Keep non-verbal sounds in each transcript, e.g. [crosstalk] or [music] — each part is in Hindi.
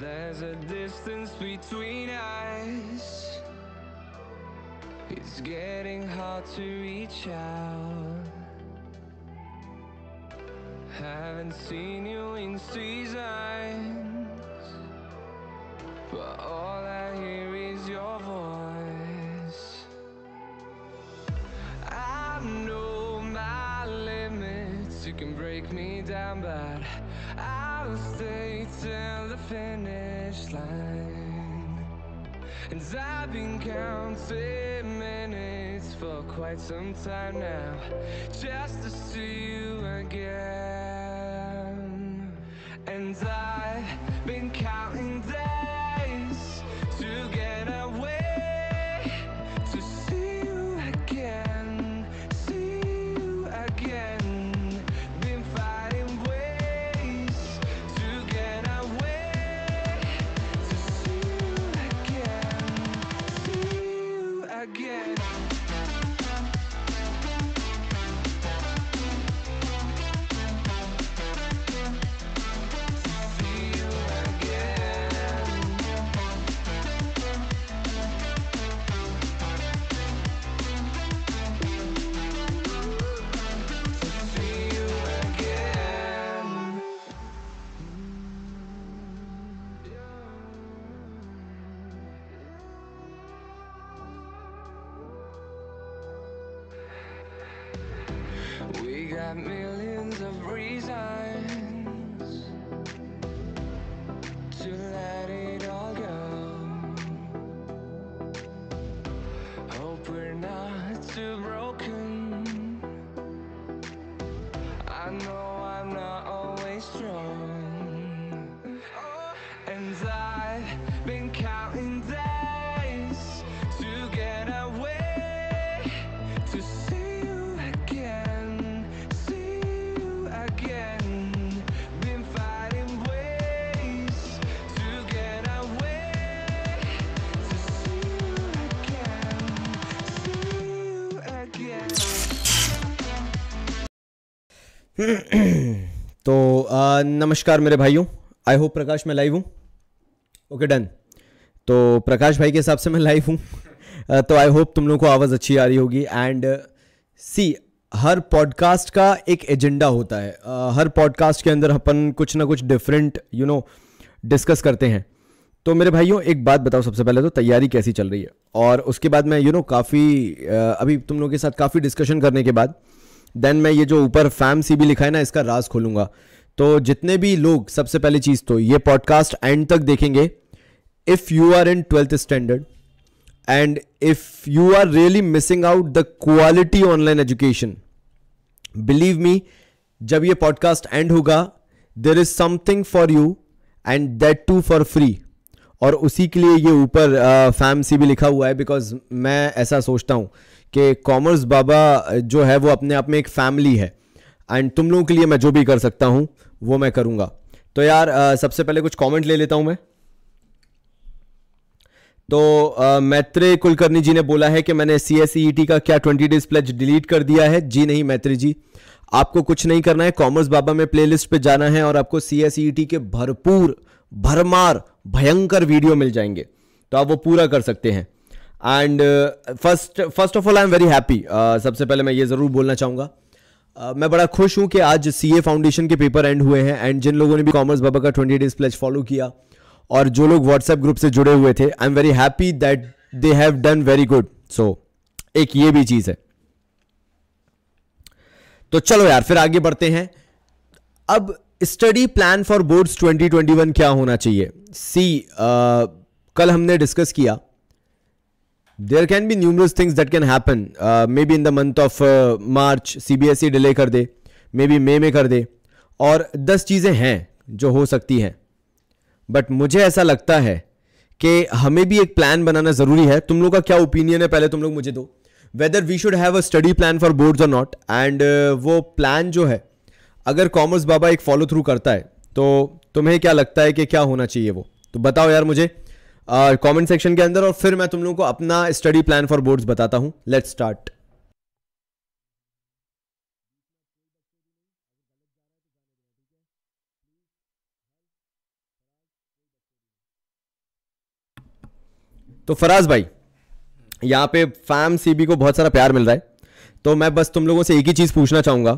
There's a distance between us. It's getting hard to reach out. Haven't seen you in seasons, but all And I've been counting minutes for quite some time now, just to see you again. And I've got millions of reasons नमस्कार मेरे भाइयों। आई होप प्रकाश मैं लाइव हूँ। ओके डन तो प्रकाश भाई के हिसाब से मैं लाइव हूँ। तो आई होप तुम लोगों को आवाज़ अच्छी आ रही होगी। एंड सी हर पॉडकास्ट का एक एजेंडा होता है। आ, हर पॉडकास्ट के अंदर अपन कुछ ना कुछ डिफरेंट यू नो डिस्कस करते हैं। तो मेरे भाइयों एक बात बताओ सबसे पहले तो तैयारी कैसी चल रही है? और उसके बाद मैं यू नो काफ़ी अभी तुम लोगों के साथ काफ़ी डिस्कशन करने के बाद देन मैं ये जो ऊपर फैम सी भी लिखा है ना इसका राज खोलूँगा। तो जितने भी लोग, सबसे पहली चीज़ तो ये पॉडकास्ट एंड तक देखेंगे। If you are in twelfth standard and if you are really missing out the quality online education believe me जब ये पॉडकास्ट एंड होगा there is something for you and that too for free और उसी के लिए ये ऊपर फैम सी भी लिखा हुआ है बिकॉज़ मैं ऐसा सोचता हूँ कि कॉमर्स बाबा जो है वो अपने आप में एक फैमिली है। एंड तुम लोगों के लिए मैं जो भी कर सकता हूँ वो मैं करूँगा। तो यार अ, सबसे पहले कुछ कमेंट ले लेता हूँ मैं। तो मैत्रेय कुलकर्णी जी ने बोला है कि मैंने सी एस का क्या ट्वेंटी डेज़ प्लेज डिलीट कर दिया है? जी नहीं मैत्री जी। आपको कुछ नहीं करना है कॉमर्स बाबा में प्लेलिस्ट पे जाना है और आपको सी एस के भरपूर भरमार भयंकर वीडियो मिल जाएँगे। तो आप वो पूरा कर सकते हैं। And first first of all I am very happy सबसे पहले मैं ये ज़रूर बोलना चाहूँगा। Uh, मैं बड़ा खुश हूँ कि आज सी ए फाउंडेशन के पेपर एंड हुए हैं एंड जिन लोगों ने भी कॉमर्स बाबा का ट्वेंटी डेज़ प्लेज फॉलो किया और जो लोग व्हाट्सएप ग्रुप से जुड़े हुए थे I am very happy that they have done very good so एक ये भी चीज़ है। तो चलो यार फिर आगे बढ़ते हैं। अब स्टडी प्लान फॉर बोर्ड्स 2021 क्या होना चाहिए? सी uh, कल हमने डिस्कस किया। There can be numerous things that can happen may be in the month of March C B S E delay कर दे मे बी मे में कर दे और दस चीज़ें हैं जो हो सकती हैं। बट मुझे ऐसा लगता है कि हमें भी एक प्लान बनाना ज़रूरी है। तुम लोग का क्या ओपिनियन है? पहले तुम लोग मुझे दो। Whether we should have a study plan for boards और नॉट एंड वो प्लान जो है, अगर कॉमर्स बाबा एक फॉलो थ्रू करता है तो तुम्हें क्या लगता है कि क्या होना चाहिए वो? तो बताओ यार मुझे। कमेंट सेक्शन के अंदर, और फिर मैं तुम लोगों को अपना स्टडी प्लान फॉर बोर्ड्स बताता हूँ। लेट्स स्टार्ट तो फराज भाई, यहाँ पे फैम सीबी को बहुत सारा प्यार मिल रहा है। तो मैं बस तुम लोगों से एक ही चीज़ पूछना चाहूँगा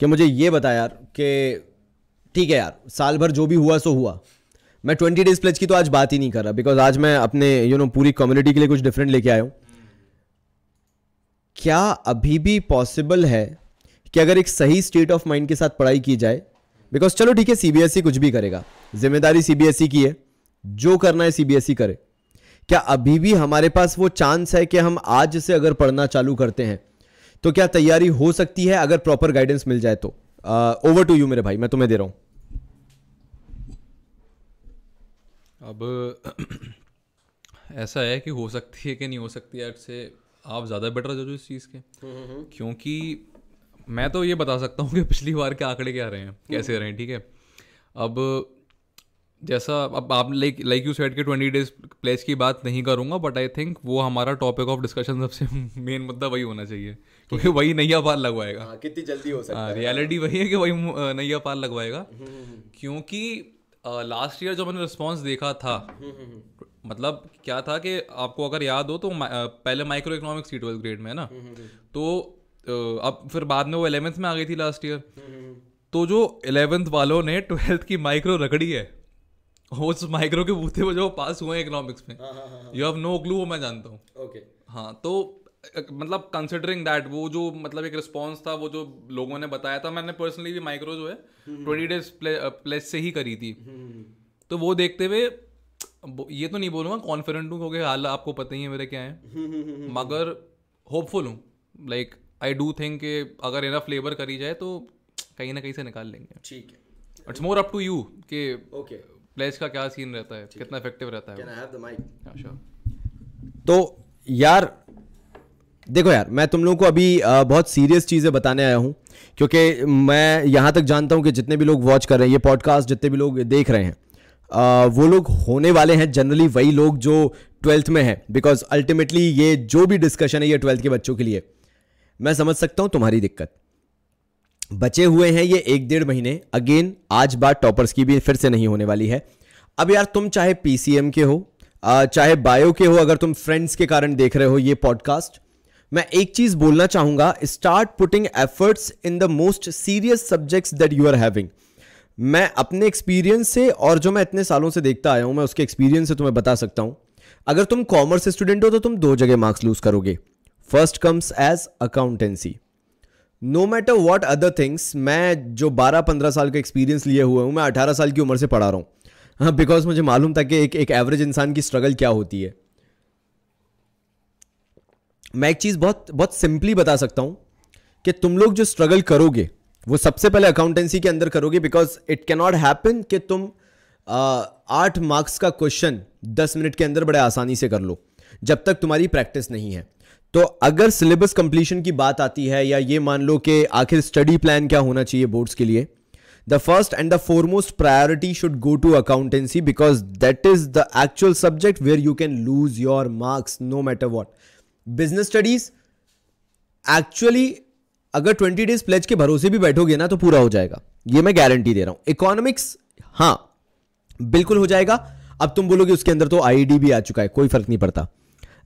कि मुझे ये बता यार कि ठीक है यार, साल भर जो भी हुआ, सो हुआ। मैं ट्वेंटी डेज़ प्लेज की तो आज बात ही नहीं कर रहा बिकॉज़ आज मैं अपने यू you नो know, पूरी कम्युनिटी के लिए कुछ डिफरेंट लेके आया हूँ। क्या अभी भी पॉसिबल है कि अगर एक सही स्टेट ऑफ़ माइंड के साथ पढ़ाई की जाए? बिकॉज़ चलो ठीक है सीबीएसई कुछ भी करेगा। ज़िम्मेदारी सीबीएसई की है। जो करना है सीबीएसई करे। क्या अभी भी हमारे पास वो चांस है कि हम आज से अगर पढ़ना चालू करते हैं तो क्या तैयारी हो सकती है अगर प्रॉपर गाइडेंस मिल जाए तो? ओवर टू यू मेरे भाई मैं तुम्हें दे रहा हूँ। अब [clears throat] ऐसा है कि हो सकती है कि नहीं हो सकती है से आप ज़्यादा बेटर जजो इस चीज़ के। क्योंकि मैं तो ये बता सकता हूँ कि पिछली बार के आंकड़े क्या रहे हैं कैसे रहे हैं ठीक है? अब जैसा अब आप लाइक लाइक यू सेड के ट्वेंटी डेज़ प्लेस की बात नहीं करूँगा बट आई थिंक वो हमारा टॉपिक ऑफ़ डिस्कशन सबसे [laughs] मेन मुद्दा वही होना चाहिए क्योंकि वही नैया पार लगवाएगा। हाँ, कितनी जल्दी हो सकता है रियलिटी वही है कि वही नैया पार लगवाएगा। क्योंकि लास्ट ईयर जो मैंने रिस्पॉन्स देखा था मतलब क्या था कि आपको अगर याद हो तो पहले माइक्रो इकोनॉमिक्स थी ट्वेल्थ ग्रेड में है ना? तो अब फिर बाद में वो एलेवेंथ में आ गई थी लास्ट ईयर तो जो इलेवेंथ वालों ने ट्वेल्थ की माइक्रो रगड़ी है उस माइक्रो के बूथे वो जो पास हुए हैं इकोनॉमिक्स में। यू हैव नो क्लू वो मैं जानता हूँ। ओके हाँ तो मतलब कंसिडरिंग दैट वो जो मतलब एक रिस्पॉन्स था वो जो लोगों ने बताया था मैंने पर्सनली भी माइक्रो जो है ट्वेंटी डेज़ प्लेस से ही करी थी। तो वो देखते हुए ये तो नहीं बोलूँगा कॉन्फिडेंट हूँ क्योंकि हाल आपको पता ही है मेरे क्या है। मगर होपफुल हूँ। लाइक आई डू थिंक कि अगर इनफ लेबर करी जाए तो कहीं ना कहीं से निकाल लेंगे। ठीक है। It's more up to you कि ओके प्लेस का क्या सीन रहता है कितना इफ़ेक्टिव रहता है हाँ, तो यार देखो यार, मैं तुम लोगों को अभी बहुत सीरियस चीज़ें बताने आया हूँ, क्योंकि मैं यहाँ तक जानता हूँ कि जितने भी लोग वॉच कर रहे हैं, ये पॉडकास्ट जितने भी लोग देख रहे हैं वो लोग होने वाले हैं जनरली वही लोग जो ट्वेल्थ में हैं बिकॉज़ अल्टीमेटली ये जो भी डिस्कशन है, ये ट्वेल्थ के बच्चों के लिए। मैं समझ सकता हूँ तुम्हारी दिक्कत। बचे हुए हैं ये एक डेढ़ महीने अगेन आज बात टॉपर्स की भी फिर से नहीं होने वाली है। अब यार, तुम चाहे पीसीएम के हो चाहे बायो के हो, अगर तुम फ्रेंड्स के कारण देख रहे हो ये पॉडकास्ट मैं एक चीज़ बोलना चाहूँगा start putting efforts in the most serious subjects that you are having मैं अपने एक्सपीरियंस से और जो मैं इतने सालों से देखता आया हूँ, मैं उसके एक्सपीरियंस से तुम्हें बता सकता हूँ। अगर तुम कॉमर्स स्टूडेंट हो तो तुम दो जगह मार्क्स लूज करोगे। First comes as accountancy no matter what other things मैं जो 12-15 साल का एक्सपीरियंस लिए हुए हूँ, मैं 18 साल की उम्र से पढ़ा रहा हूँ। हाँ बिकॉज़ मुझे मालूम था कि एक एक एवरेज इंसान की स्ट्रगल क्या होती है। मैं एक चीज़ बहुत बहुत सिंपली बता सकता हूँ कि तुम लोग जो स्ट्रगल करोगे, वो सबसे पहले अकाउंटेंसी के अंदर करोगे बिकॉज़ इट कैनॉट हैपन कि तुम आठ मार्क्स का क्वेश्चन दस मिनट के अंदर बड़े आसानी से कर लो, जब तक तुम्हारी प्रैक्टिस नहीं है। तो अगर सिलेबस कंप्लीशन की बात आती है या ये मान लो कि आखिर स्टडी प्लान क्या होना चाहिए बोर्ड्स के लिए the first and the foremost priority should go to accountancy because that is the actual subject where you can lose your marks no matter what business studies actually अगर ट्वेंटी डेज़ प्लेज के भरोसे भी बैठोगे ना तो पूरा हो जाएगा। ये मैं गारंटी दे रहा हूँ। इकोनॉमिक्स हाँ बिल्कुल हो जाएगा। अब तुम बोलोगे उसके अंदर तो आईडी भी आ चुका है, कोई फ़र्क नहीं पड़ता।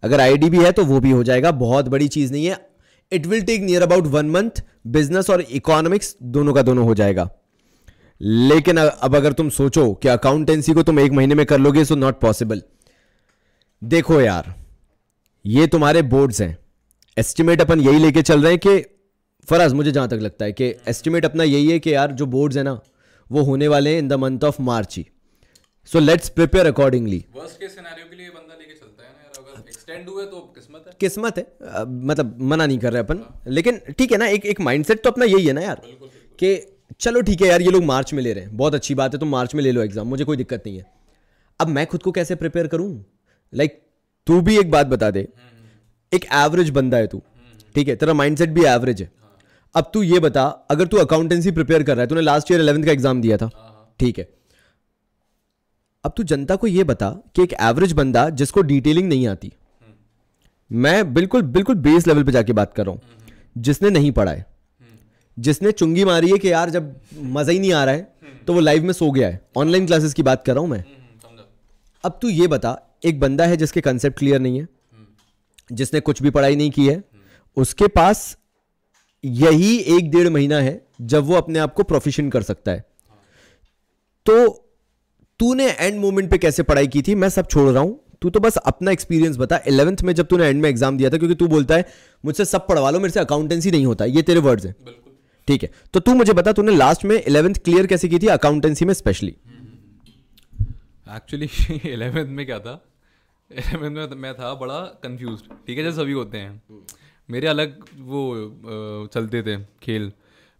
अगर आईडी भी है तो वो भी हो जाएगा। बहुत बड़ी चीज़ नहीं है। It will take near about one month business और इकोनॉमिक्स दोनों का दोनों हो जाएगा। लेकिन अब अगर तुम सोचो कि अकाउंटेंसी को तुम एक महीने में कर लोगे सो नॉट पॉसिबल देखो यार ये तुम्हारे बोर्ड्स हैं। एस्टिमेट अपन यही लेके चल रहे हैं कि फराज मुझे जहाँ तक लगता है कि एस्टिमेट अपना यही है कि यार जो बोर्ड्स हैं ना वो होने वाले हैं in the month of March he. So let's prepare accordingly तो किस्मत है। किस्मत है। आ, मतलब मना नहीं कर रहे अपन। लेकिन ठीक है ना एक एक माइंडसेट तो अपना यही है ना यार कि चलो ठीक है यार ये लोग मार्च में ले रहे हैं। बहुत अच्छी बात है तुम मार्च में ले लो एग्ज़ाम मुझे कोई दिक्कत नहीं है। अब मैं खुद को कैसे प्रिपेयर करूँ? लाइक तू भी एक बात बता दे। एक एवरेज बंदा है तू। ठीक है तेरा माइंडसेट भी एवरेज है। अब तू ये बता अगर तू अकाउंटेंसी प्रिपेयर कर रहा है तूने लास्ट ईयर इलेवंथ का एग्ज़ाम दिया था। ठीक है। अब तू जनता को ये बता कि एक एवरेज बंदा जिसको डिटेलिंग नहीं आती मैं बिल्कुल बिल्कुल बेस लेवल पे जाके बात कर रहा हूँ। जिसने नहीं पढ़ा है। जिसने चुंगी मारी है कि यार जब मज़ा ही नहीं आ रहा है तो वो लाइव में सो गया है। ऑनलाइन क्लासेस की बात कर रहा हूँ मैं। अब तू ये बता एक बंदा है जिसके कंसेप्ट क्लियर नहीं है जिसने कुछ भी पढ़ाई नहीं की है उसके पास यही एक डेढ़ महीना है जब वो अपने आप को प्रोफिशन कर सकता है। तो तूने एंड मोमेंट पे कैसे पढ़ाई की थी? मैं सब छोड़ रहा हूँ। तू तो बस अपना एक्सपीरियंस बता। इलेवंथ में जब तूने एंड में एग्ज़ाम दिया था क्योंकि तू बोलता है मुझसे सब पढ़वा लो मेरे से अकाउंटेंसी नहीं होता। ये तेरे वर्ड्स हैं। ठीक है। तो तू मुझे बता तूने लास्ट में इलेवंथ क्लियर कैसे की थी? अकाउंटेंसी में स्पेशली एक्चुअली एलेवेंथ [laughs] में क्या था? एलेवेंथ में मैं था बड़ा कंफ्यूज ठीक है जैसे सभी होते हैं। मेरे अलग वो चलते थे खेल।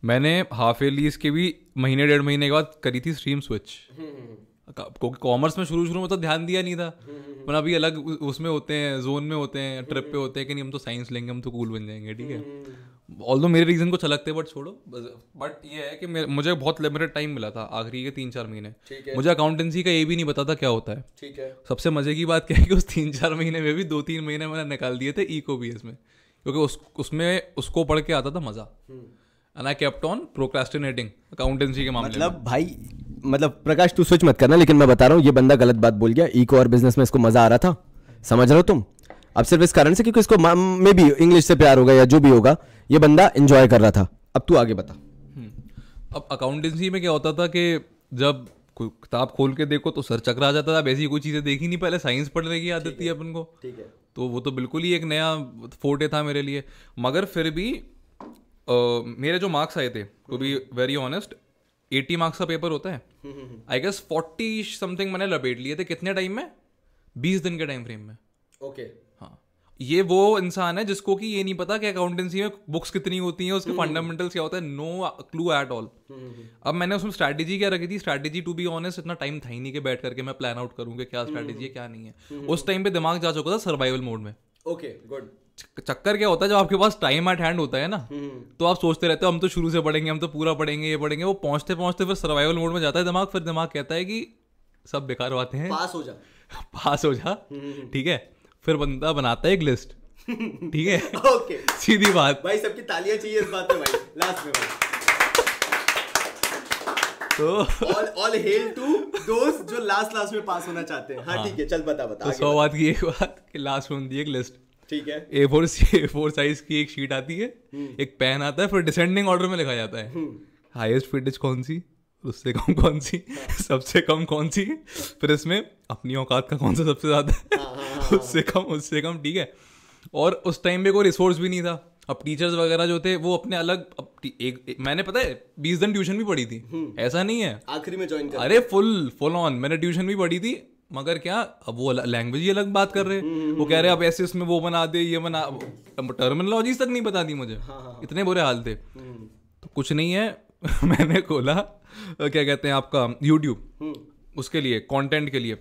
मैंने हाफ़ ईयरलीज के भी महीने डेढ़ महीने के बाद करी थी स्ट्रीम स्विच क्योंकि कॉमर्स में शुरू शुरू में तो ध्यान दिया नहीं था। पर अभी अलग उसमें होते हैं जोन में होते हैं ट्रिप पे होते हैं कि नहीं हम तो साइंस लेंगे हम तो कूल बन जाएँगे ठीक है। ऑल दो मेरे रीजन कुछ अलग थे बट छोड़ो बट ये है कि मुझे बहुत लिमिटेड टाइम मिला था आखिरी के तीन चार महीने मुझे अकाउंटेंसी का ये भी नहीं पता था क्या होता है। ठीक है। सबसे मज़े की बात क्या है कि उस तीन चार महीने में भी दो तीन महीने मैंने निकाल दिए थे इको बी में क्योंकि उस उसमें उसको पढ़ के आता था मज़ा। And I kept on procrastinating accountancy के मामले में। मतलब भाई मतलब प्रकाश तू स्विच मत करना लेकिन मैं बता रहा हूँ ये बंदा गलत बात बोल गया। इको और बिज़नेस में इसको मज़ा आ रहा था। समझ रहे हो तुम? अब सिर्फ़ इस कारण से क्योंकि इसको मे भी इंग्लिश से प्यार होगा या जो भी होगा ये बंदा एंजॉय कर रहा था। अब तू आगे बता। अब अकाउंटेंसी में क्या होता था कि जब किताब खोल के देखो तो सर चक्र आ जाता था अब ऐसी कोई चीज़ें देखी नहीं पहले साइंस पढ़ने की आदत थी अपन को। ठीक है। तो वो तो बिल्कुल ही एक नया फोटे था मेरे लिए। मगर फिर भी अ, मेरे जो मार्क्स आए थे to be very honest eighty marks का पेपर होता है। आई गेस फोर्टी समथिंग मैंने लपेट लिए थे। कितने टाइम में? बीस दिन के टाइम फ्रेम में। ओके हाँ ये वो इंसान है जिसको कि ये नहीं पता कि अकाउंटेंसी में बुक्स कितनी होती हैं उसके फंडामेंटल्स क्या होता है नो क्लू एट ऑल अब मैंने उसमें स्ट्रैटेजी क्या रखी थी? स्ट्रैटेजी टू बी ऑनेस्ट इतना टाइम था ही नहीं कि बैठ करके मैं प्लान आउट करूँ कि क्या स्ट्रैटेजी है क्या नहीं है। उस टाइम पे दिमाग जा चुका था सर्वाइवल मोड में। ओके गुड चक्कर क्या होता है जब आपके पास टाइम एट हैंड होता है ना तो आप सोचते रहते हो हम तो शुरू से पढ़ेंगे हम तो पूरा पढ़ेंगे ये पढ़ेंगे वो पहुँचते पहुँचते फिर सर्वाइवल मोड में जाता है दिमाग फिर दिमाग कहता है कि सब बेकार बातें हैं। पास हो जा। [laughs] पास हो जा। ठीक है? फिर बंदा बनाता है एक लिस्ट ठीक है? [laughs] ओके सीधी बात। भाई सबकी तालियाँ चाहिए इस बात पे भाई। लास्ट में भाई। तो ऑल ऑल हेल टू दोस्त जो लास्ट लास्ट में पास होना चाहते हैं। हाँ ठीक है चल बता बता तो सौ बात। की एक बात कि लास्ट में है एक लिस्ट ठीक है। A four A four size की एक शीट आती है। एक पेन आता है फिर डिसेंडिंग ऑर्डर में लिखा जाता है। हाईएस्ट फिटेज कौन सी? उससे कम कौन सी? सबसे कम कौन सी? फिर इसमें अपनी औकात का कौन सा सबसे ज़्यादा? है उससे कम उससे कम ठीक है। और उस टाइम पे कोई रिसोर्स भी नहीं था। अब टीचर्स वगैरह जो थे वो अपने अलग अब एक, एक मैंने पता है बीस दिन ट्यूशन भी पढ़ी थी। ऐसा नहीं है। आखिरी में ज्वाइन अरे फुल फुल ऑन मैंने ट्यूशन भी पढ़ी थी मगर क्या अब वो लैंग्वेज ही अलग बात कर रहे हैं। वो कह रहे हैं अब ऐसे इसमें वो बना दे ये बना। टर्मिनोलॉजीज तक नहीं पता दी मुझे। हाँ। इतने बुरे हाल थे। तो कुछ नहीं है। [laughs] मैंने खोला। क्या कहते हैं आपका यूट्यूब उसके लिए कंटेंट के लिए।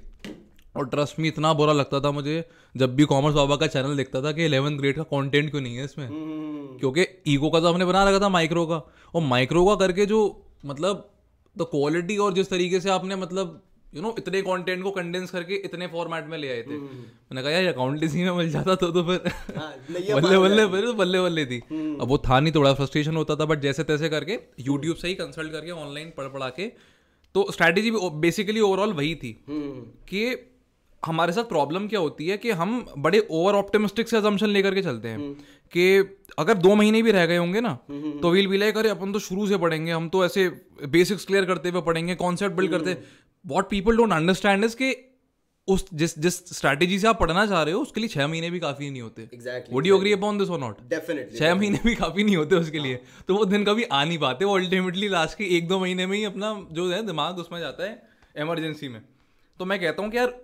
और ट्रस्ट में इतना बुरा लगता था मुझे जब भी कॉमर्स बाबा का चैनल देखता था कि 11th ग्रेड का कंटेंट क्यों नहीं है इसमें। क्योंकि ईगो का तो हमने बना रखा था माइक्रो का। और माइक्रो का करके जो मतलब द क्वालिटी और जिस तरीके से आपने मतलब यू नो इतने कंटेंट को कंडेंस करके इतने फॉर्मेट में ले आए थे। मैंने कहा यार अकाउंटेंसी में मिल जाता तो तो फिर हाँ, बल्ले बल्ले फिर तो बल्ले बल्ले थी। अब वो था नहीं थोड़ा फ्रस्ट्रेशन होता था बट जैसे तैसे करके यूट्यूब से ही कंसल्ट करके ऑनलाइन पढ़ पढ़ा के तो स्ट्रैटेजी बेसिकली ओवरऑल वही थी कि हमारे साथ प्रॉब्लम क्या होती है कि हम बड़े ओवर ऑप्टिमिस्टिक से अजम्पशन लेकर के चलते हैं कि अगर दो महीने भी रह गए होंगे ना तो विल बी लाइक अरे अपन तो शुरू से पढ़ेंगे हम तो ऐसे बेसिक्स क्लियर करते हुए पढ़ेंगे कॉन्सेप्ट बिल्ड करते what people don't understand is कि उस जिस जिस स्ट्रैटेजी से आप पढ़ना चाह रहे हो उसके लिए छह महीने भी काफ़ी नहीं होते। Would you agree upon this और नॉट डेफिनेटली छह महीने भी काफ़ी नहीं होते उसके लिए। तो वो दिन कभी आ नहीं पाते। वो अल्टीमेटली लास्ट के एक दो महीने में ही अपना जो है दिमाग उसमें जाता है इमरजेंसी में। तो मैं कहता हूँ कि यार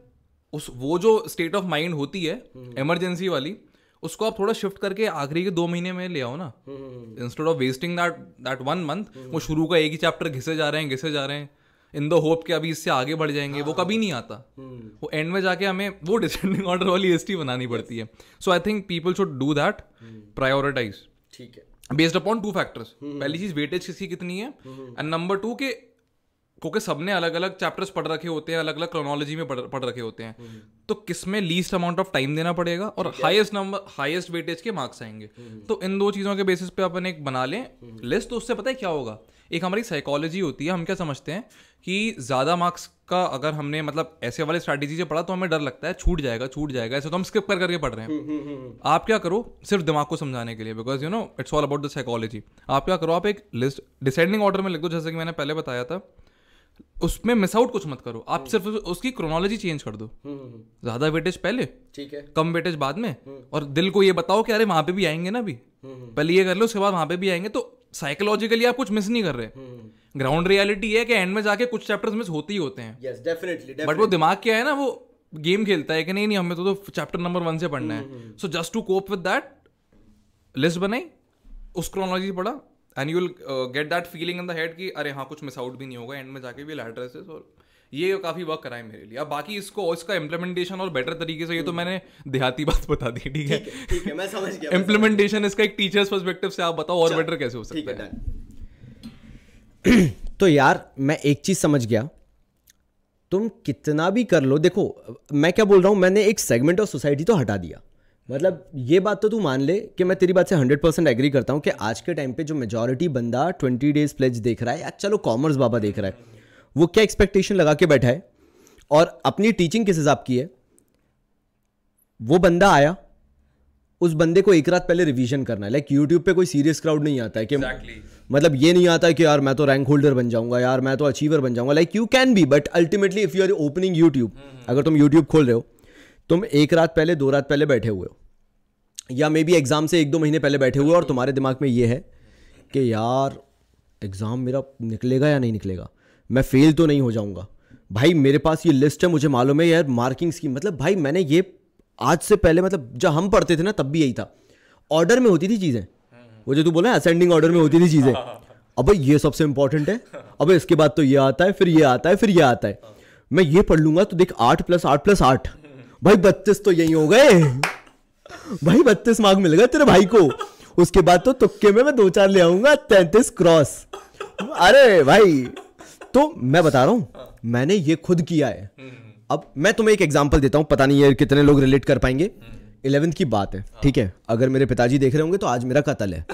उस वो जो स्टेट ऑफ़ माइंड होती है इमरजेंसी वाली उसको आप थोड़ा शिफ्ट करके आखिरी के दो महीने में ले आओ ना। Instead of wasting that that one month वो शुरू का एक ही चैप्टर घिसे जा रहे हैं घिसे जा रहे हैं। इन द होप कि अभी इससे आगे बढ़ जाएँगे वो कभी नहीं आता। वो एंड में जाके हमें वो डिसेंडिंग ऑर्डर वाली एस बनानी पड़ती है। So I think people should do that prioritize ठीक है। बेस्ड अपॉन टू फैक्टर्स पहली चीज़ वेटेज किसकी कितनी है। एंड नंबर टू के क्योंकि सबने अलग अलग चैप्टर्स पढ़ रखे होते हैं अलग अलग क्रोनोलॉजी में पढ़ पढ़ रखे होते हैं तो किसमें लीस्ट अमाउंट ऑफ़ टाइम देना पड़ेगा और हाईएस्ट नंबर हाईएस्ट वेटेज के मार्क्स आएँगे। तो इन दो चीज़ों के बेसिस पे अपन एक बना लें। लिस्ट तो उससे पता है क्या होगा? एक हमारी साइकोलॉजी होती है हम क्या समझते हैं कि ज़्यादा मार्क्स का अगर हमने मतलब ऐसे वाले स्ट्रैटेजी से पढ़ा तो हमें डर लगता है छूट जाएगा छूट जाएगा ऐसे तो हम स्किप कर करके पढ़ रहे हैं। आप क्या करो सिर्फ़ दिमाग को समझाने के लिए because you know it's all about the psychology आप क्या करो आप एक लिस्ट डिसेंडिंग ऑर्डर में लिख दो जैसे कि मैंने पहले बताया था उसमें मिस आउट कुछ मत करो आप सिर्फ़ उसकी क्रोनोलॉजी चेंज कर दो। ज़्यादा वेटेज पहले ठीक है। कम वेटेज बाद में और दिल को ये बताओ कि अरे वहाँ पे भी आएँगे ना अभी। पहले ये कर लो उसके बाद वहाँ पे भी आएँगे तो साइकोलॉजिकली आप कुछ मिस नहीं कर रहे। ग्राउंड रियलिटी है कि एंड में जाके कुछ चैप्टर्स मिस होते ही होते हैं। यस डेफिनेटली बट वो दिमाग क्या है ना वो गेम खेलता है कि नहीं नहीं हमें तो, तो चैप्टर नंबर वन से पढ़ना है। So just to cope with that list बनाई उस क्रोनोलॉजी पढ़ा and you will get that feeling in the head कि अरे हाँ कुछ मिस आउट भी नहीं होगा एंड में जाके भी एड्रेसेस और ये काफ़ी वर्क करा है मेरे लिए। अब बाकी इसको इसका इम्प्लीमेंटेशन और बेटर तरीके से ये तो मैंने देहाती बात बता दी ठीक है? ठीक है मैं समझ गया इम्प्लीमेंटेशन इसका एक टीचर्स पर्सपेक्टिव से आप बताओ और बेटर कैसे हो सकता है? है [clears throat] तो यार मैं एक चीज़ समझ गया। तुम कितना भी कर लो देखो मैं क्या बोल रहा हूँ मैंने एक सेगमेंट ऑफ़ सोसाइटी तो हटा दिया। मतलब ये बात तो तू मान ले कि मैं तेरी बात से हंड्रेड परसेंट एग्री करता हूँ कि आज के टाइम पे जो मेजोरिटी बंदा ट्वेंटी डेज़ प्लेज देख रहा है या चलो कॉमर्स बाबा देख रहा है वो क्या एक्सपेक्टेशन लगा के बैठा है? और अपनी टीचिंग किस हिसाब की है? वो बंदा आया उस बंदे को एक रात पहले रिवीजन करना है। लाइक यूट्यूब पे कोई सीरियस क्राउड नहीं आता है कि exactly. मतलब ये नहीं आता है कि यार मैं तो रैंक होल्डर बन जाऊँगा यार मैं तो अचीवर बन जाऊँगा। Like you can be but ultimately if you are opening YouTube अगर तुम यूट्यूब खोल रहे हो तुम एक रात पहले दो रात पहले बैठे हुए हो। या मे बी एग्ज़ाम से एक दो महीने पहले बैठे हुए हो और तुम्हारे दिमाग में ये है कि यार एग्ज़ाम मेरा निकलेगा या नहीं निकलेगा? मैं फेल तो नहीं हो जाऊँगा। भाई मेरे पास ये लिस्ट है मुझे मालूम है यार मार्किंग स्कीम मतलब भाई मैंने ये आज से पहले मतलब जब हम पढ़ते थे ना तब भी यही था। ऑर्डर में होती थी चीज़ें। वो जो तू बोला असेंडिंग ऑर्डर में होती थी चीज़ें। [laughs] अब ये सबसे इंपॉर्टेंट है। अब इसके बाद तो ये आता है फिर ये आता है फिर ये आता है। मैं ये पढ़ लूँगा तो देख आठ प्लस आठ प्लस आठ। भाई बत्तीस तो यही हो गए। भाई बत्तीस मार्क मिल गए तेरे भाई को। उसके बाद तो तुक्के में मैं दो चार ले आऊँगा तैतीस क्रॉस अरे भाई तो मैं बता रहा हूँ मैंने ये खुद किया है। अब मैं तुम्हें एक एग्ज़ाम्पल देता हूँ पता नहीं ये कितने लोग रिलेट कर पाएँगे। इलेवेंथ की बात है ठीक है? अगर मेरे पिताजी देख रहे होंगे तो आज मेरा कतल है।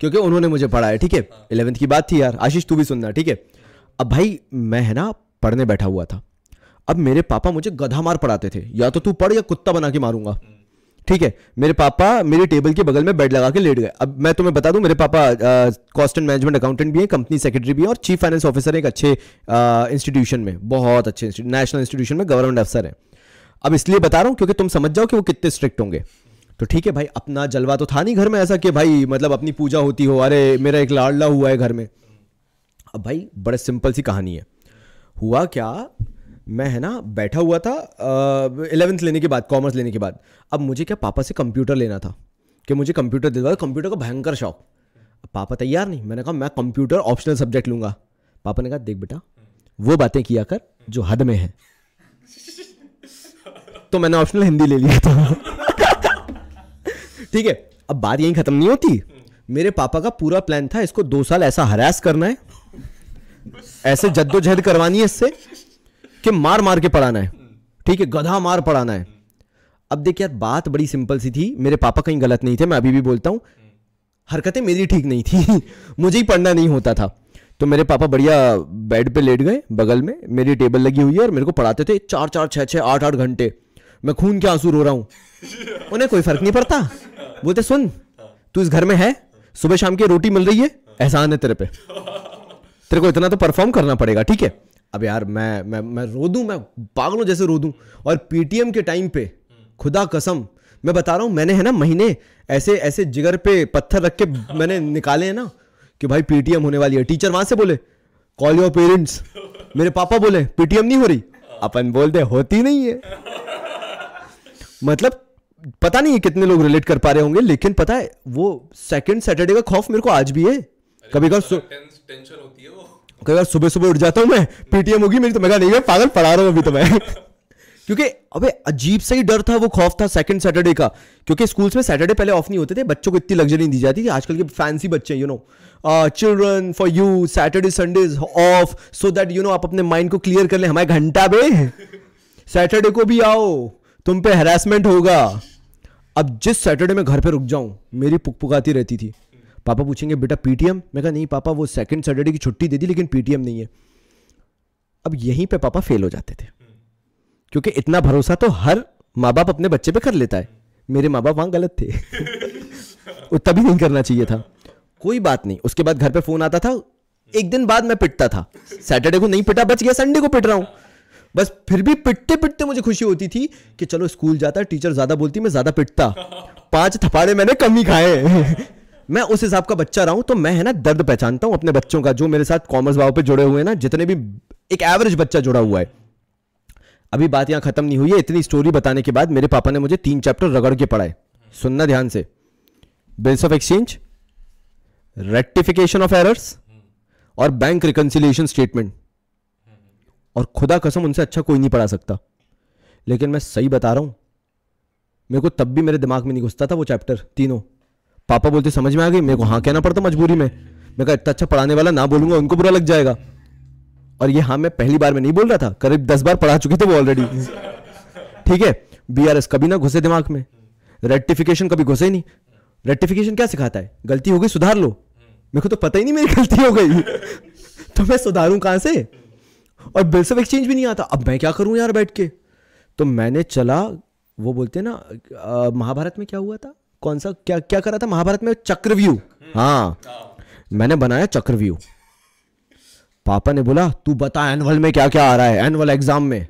क्योंकि उन्होंने मुझे पढ़ाया ठीक है? इलेवेंथ की बात थी यार आशीष तू भी सुनना ठीक है? अब भाई मैं है ना पढ़ने बैठा हुआ था। अब मेरे पापा मुझे गधा मार पढ़ाते थे। या तो तू पढ़ या कुत्ता बना के मारूँगा। ठीक है, मेरे पापा मेरी टेबल के बगल में बेड लगा के लेट गए। अब मैं तुम्हें बता दूँ, मेरे पापा कॉस्ट एंड मैनेजमेंट अकाउंटेंट भी हैं कंपनी सेक्रेटरी भी हैं और चीफ फाइनेंस ऑफिसर एक अच्छे इंस्टीट्यूशन में, बहुत अच्छे नेशनल इंस्टीट्यूशन में गवर्नमेंट अफसर हैं। अब इसलिए बता रहा हूँ क्योंकि तुम समझ जाओ कि वो कितने स्ट्रिक्ट होंगे। तो ठीक है भाई, अपना जलवा तो था नहीं घर में ऐसा कि भाई मतलब अपनी पूजा होती हो, अरे मेरा एक लाडला हुआ है घर में। अब भाई, बड़े सिंपल सी कहानी है। हुआ क्या मैं है ना, बैठा हुआ था इलेवेंथ लेने के बाद कॉमर्स लेने के बाद। अब मुझे क्या पापा से कंप्यूटर लेना था? कि मुझे कंप्यूटर दे दो। कंप्यूटर का भयंकर शौक। पापा तैयार नहीं। मैंने कहा, मैं कंप्यूटर ऑप्शनल सब्जेक्ट लूँगा। पापा ने कहा, देख बेटा, वो बातें किया कर जो हद में है। तो मैंने ऑप्शनल हिंदी ले लिया था। ठीक है, अब बात यहीं खत्म नहीं होती। मेरे पापा का पूरा प्लान था, इसको दो साल ऐसा हरास करना है। ऐसे जद्दोजहद करवानी है इससे। कि मार मार के पढ़ाना है। ठीक है गधा मार पढ़ाना है। अब देखिए यार बात बड़ी सिंपल सी थी। मेरे पापा कहीं गलत नहीं थे मैं अभी भी बोलता हूँ। हरकतें मेरी ठीक नहीं थी। [laughs] मुझे ही पढ़ना नहीं होता था। तो मेरे पापा बढ़िया बेड पे लेट गए बगल में। मेरी टेबल लगी हुई है और मेरे को पढ़ाते थे चार चार छः छः आठ आठ घंटे। मैं खून के आँसू रो रहा हूँ। [laughs] उन्हें कोई फ़र्क नहीं पड़ता। बोलते सुन तू इस घर में है सुबह शाम की रोटी मिल रही है एहसान है तेरे पे। [laughs] तेरे को इतना तो परफॉर्म करना पड़ेगा ठीक है? अब यार मैं मैं मैं रो दूँ मैं पागलों जैसे रो दूँ। और पीटीएम के टाइम पे खुदा कसम मैं बता रहा हूँ मैंने है ना महीने ऐसे ऐसे जिगर पे पत्थर रख के मैंने निकाले हैं ना कि भाई पीटीएम होने वाली है। टीचर वहाँ से बोले कॉल योर पेरेंट्स मेरे पापा बोले पीटीएम नहीं हो रही? अपन बोलते होती नहीं है। मतलब पता नहीं है कितने लोग रिलेट कर पा रहे होंगे लेकिन पता है वो सेकंड सैटरडे का खौफ मेरे को आज भी है। कभी कभी टेंशन कई बार सुबह सुबह उठ जाता हूँ मैं पीटीएम होगी मेरी तो मैं नहीं, मैं पागल पढ़ा रहा हूँ अभी तो मैं। [laughs] क्योंकि अबे, अजीब सा ही डर था, वो खौफ था सेकंड सैटरडे का। क्योंकि स्कूल्स में सैटरडे पहले ऑफ़ नहीं होते थे, बच्चों को इतनी लग्जरी दी जाती थी आजकल के फैंसी बच्चे you know children for you Saturday Sundays off so that you know आप अपने माइंड को क्लियर कर ले, हमारे घंटा बे। सैटरडे को भी आओ, तुम पे हरासमेंट होगा। अब जिस सैटरडे में घर पे रुक जाऊँ, मेरी पुकपुकाती रहती थी। पापा पूछेंगे, बेटा पीटीएम मैं कहा, नहीं पापा, वो सेकंड सैटरडे की छुट्टी दे दी, लेकिन पीटीएम नहीं है। अब यहीं पे पापा फेल हो जाते थे। क्योंकि इतना भरोसा तो हर माँ बाप अपने बच्चे पे कर लेता है। मेरे माँ बाप वहाँ गलत थे। [laughs] तभी नहीं करना चाहिए था। कोई बात नहीं। उसके बाद घर पे फ़ोन आता था। एक दिन बाद मैं पिटता था। सैटरडे को नहीं पिटा, बच गया। संडे को पिट रहा हूँ। बस फिर भी पिटते पिटते मुझे खुशी होती थी कि चलो, स्कूल जाता, टीचर ज़्यादा बोलती, मैं ज़्यादा पिटता। पाँच थपाड़े मैंने कम ही खाए। मैं उस हिसाब का बच्चा रहा हूँ तो मैं है ना दर्द पहचानता हूँ अपने बच्चों का, जो मेरे साथ कॉमर्स भाव पे जुड़े हुए हैं ना, जितने भी एक एवरेज बच्चा जुड़ा हुआ है। अभी बात यहाँ खत्म नहीं हुई है, इतनी स्टोरी बताने के बाद मेरे पापा ने मुझे तीन चैप्टर रगड़ के पढ़ाए, सुनना ध्यान से। Bills of exchange rectification of errors और बैंक रिकन्सिलिएशन स्टेटमेंट और खुदा कसम उनसे अच्छा कोई नहीं पढ़ा सकता। लेकिन मैं सही बता रहा हूँ, मेरे को तब भी मेरे दिमाग में नहीं घुसता था वो चैप्टर तीनों। पापा बोलते, समझ में आ गई? मेरे को हाँ कहना पड़ता मजबूरी में। मैं कहा, इतना अच्छा पढ़ाने वाला, ना बोलूँगा, उनको बुरा लग जाएगा। और ये हाँ मैं पहली बार में नहीं बोल रहा था, करीब दस बार पढ़ा चुके थे वो ऑलरेडी ठीक है? बीआरएस कभी ना घुसे दिमाग में। रेटिफिकेशन कभी घुसे नहीं। रेटिफिकेशन क्या सिखाता है? गलती हो गई, सुधार लो। मेरे को तो पता ही नहीं मेरी गलती हो गई। [laughs] तो मैं सुधारूं कहाँ से? और बिल्स ऑफ़ एक्सचेंज भी नहीं आता। अब मैं क्या करूँ यार बैठ के? तो मैंने चला, वो बोलते हैं ना महाभारत में क्या हुआ था? कौन सा, क्या क्या करा था? महाभारत में चक्रव्यूह। हाँ। मैंने बनाया चक्रव्यूह। पापा ने बोला, तू बता, एनुअल में क्या क्या आ रहा है? एनुअल एग्ज़ाम में।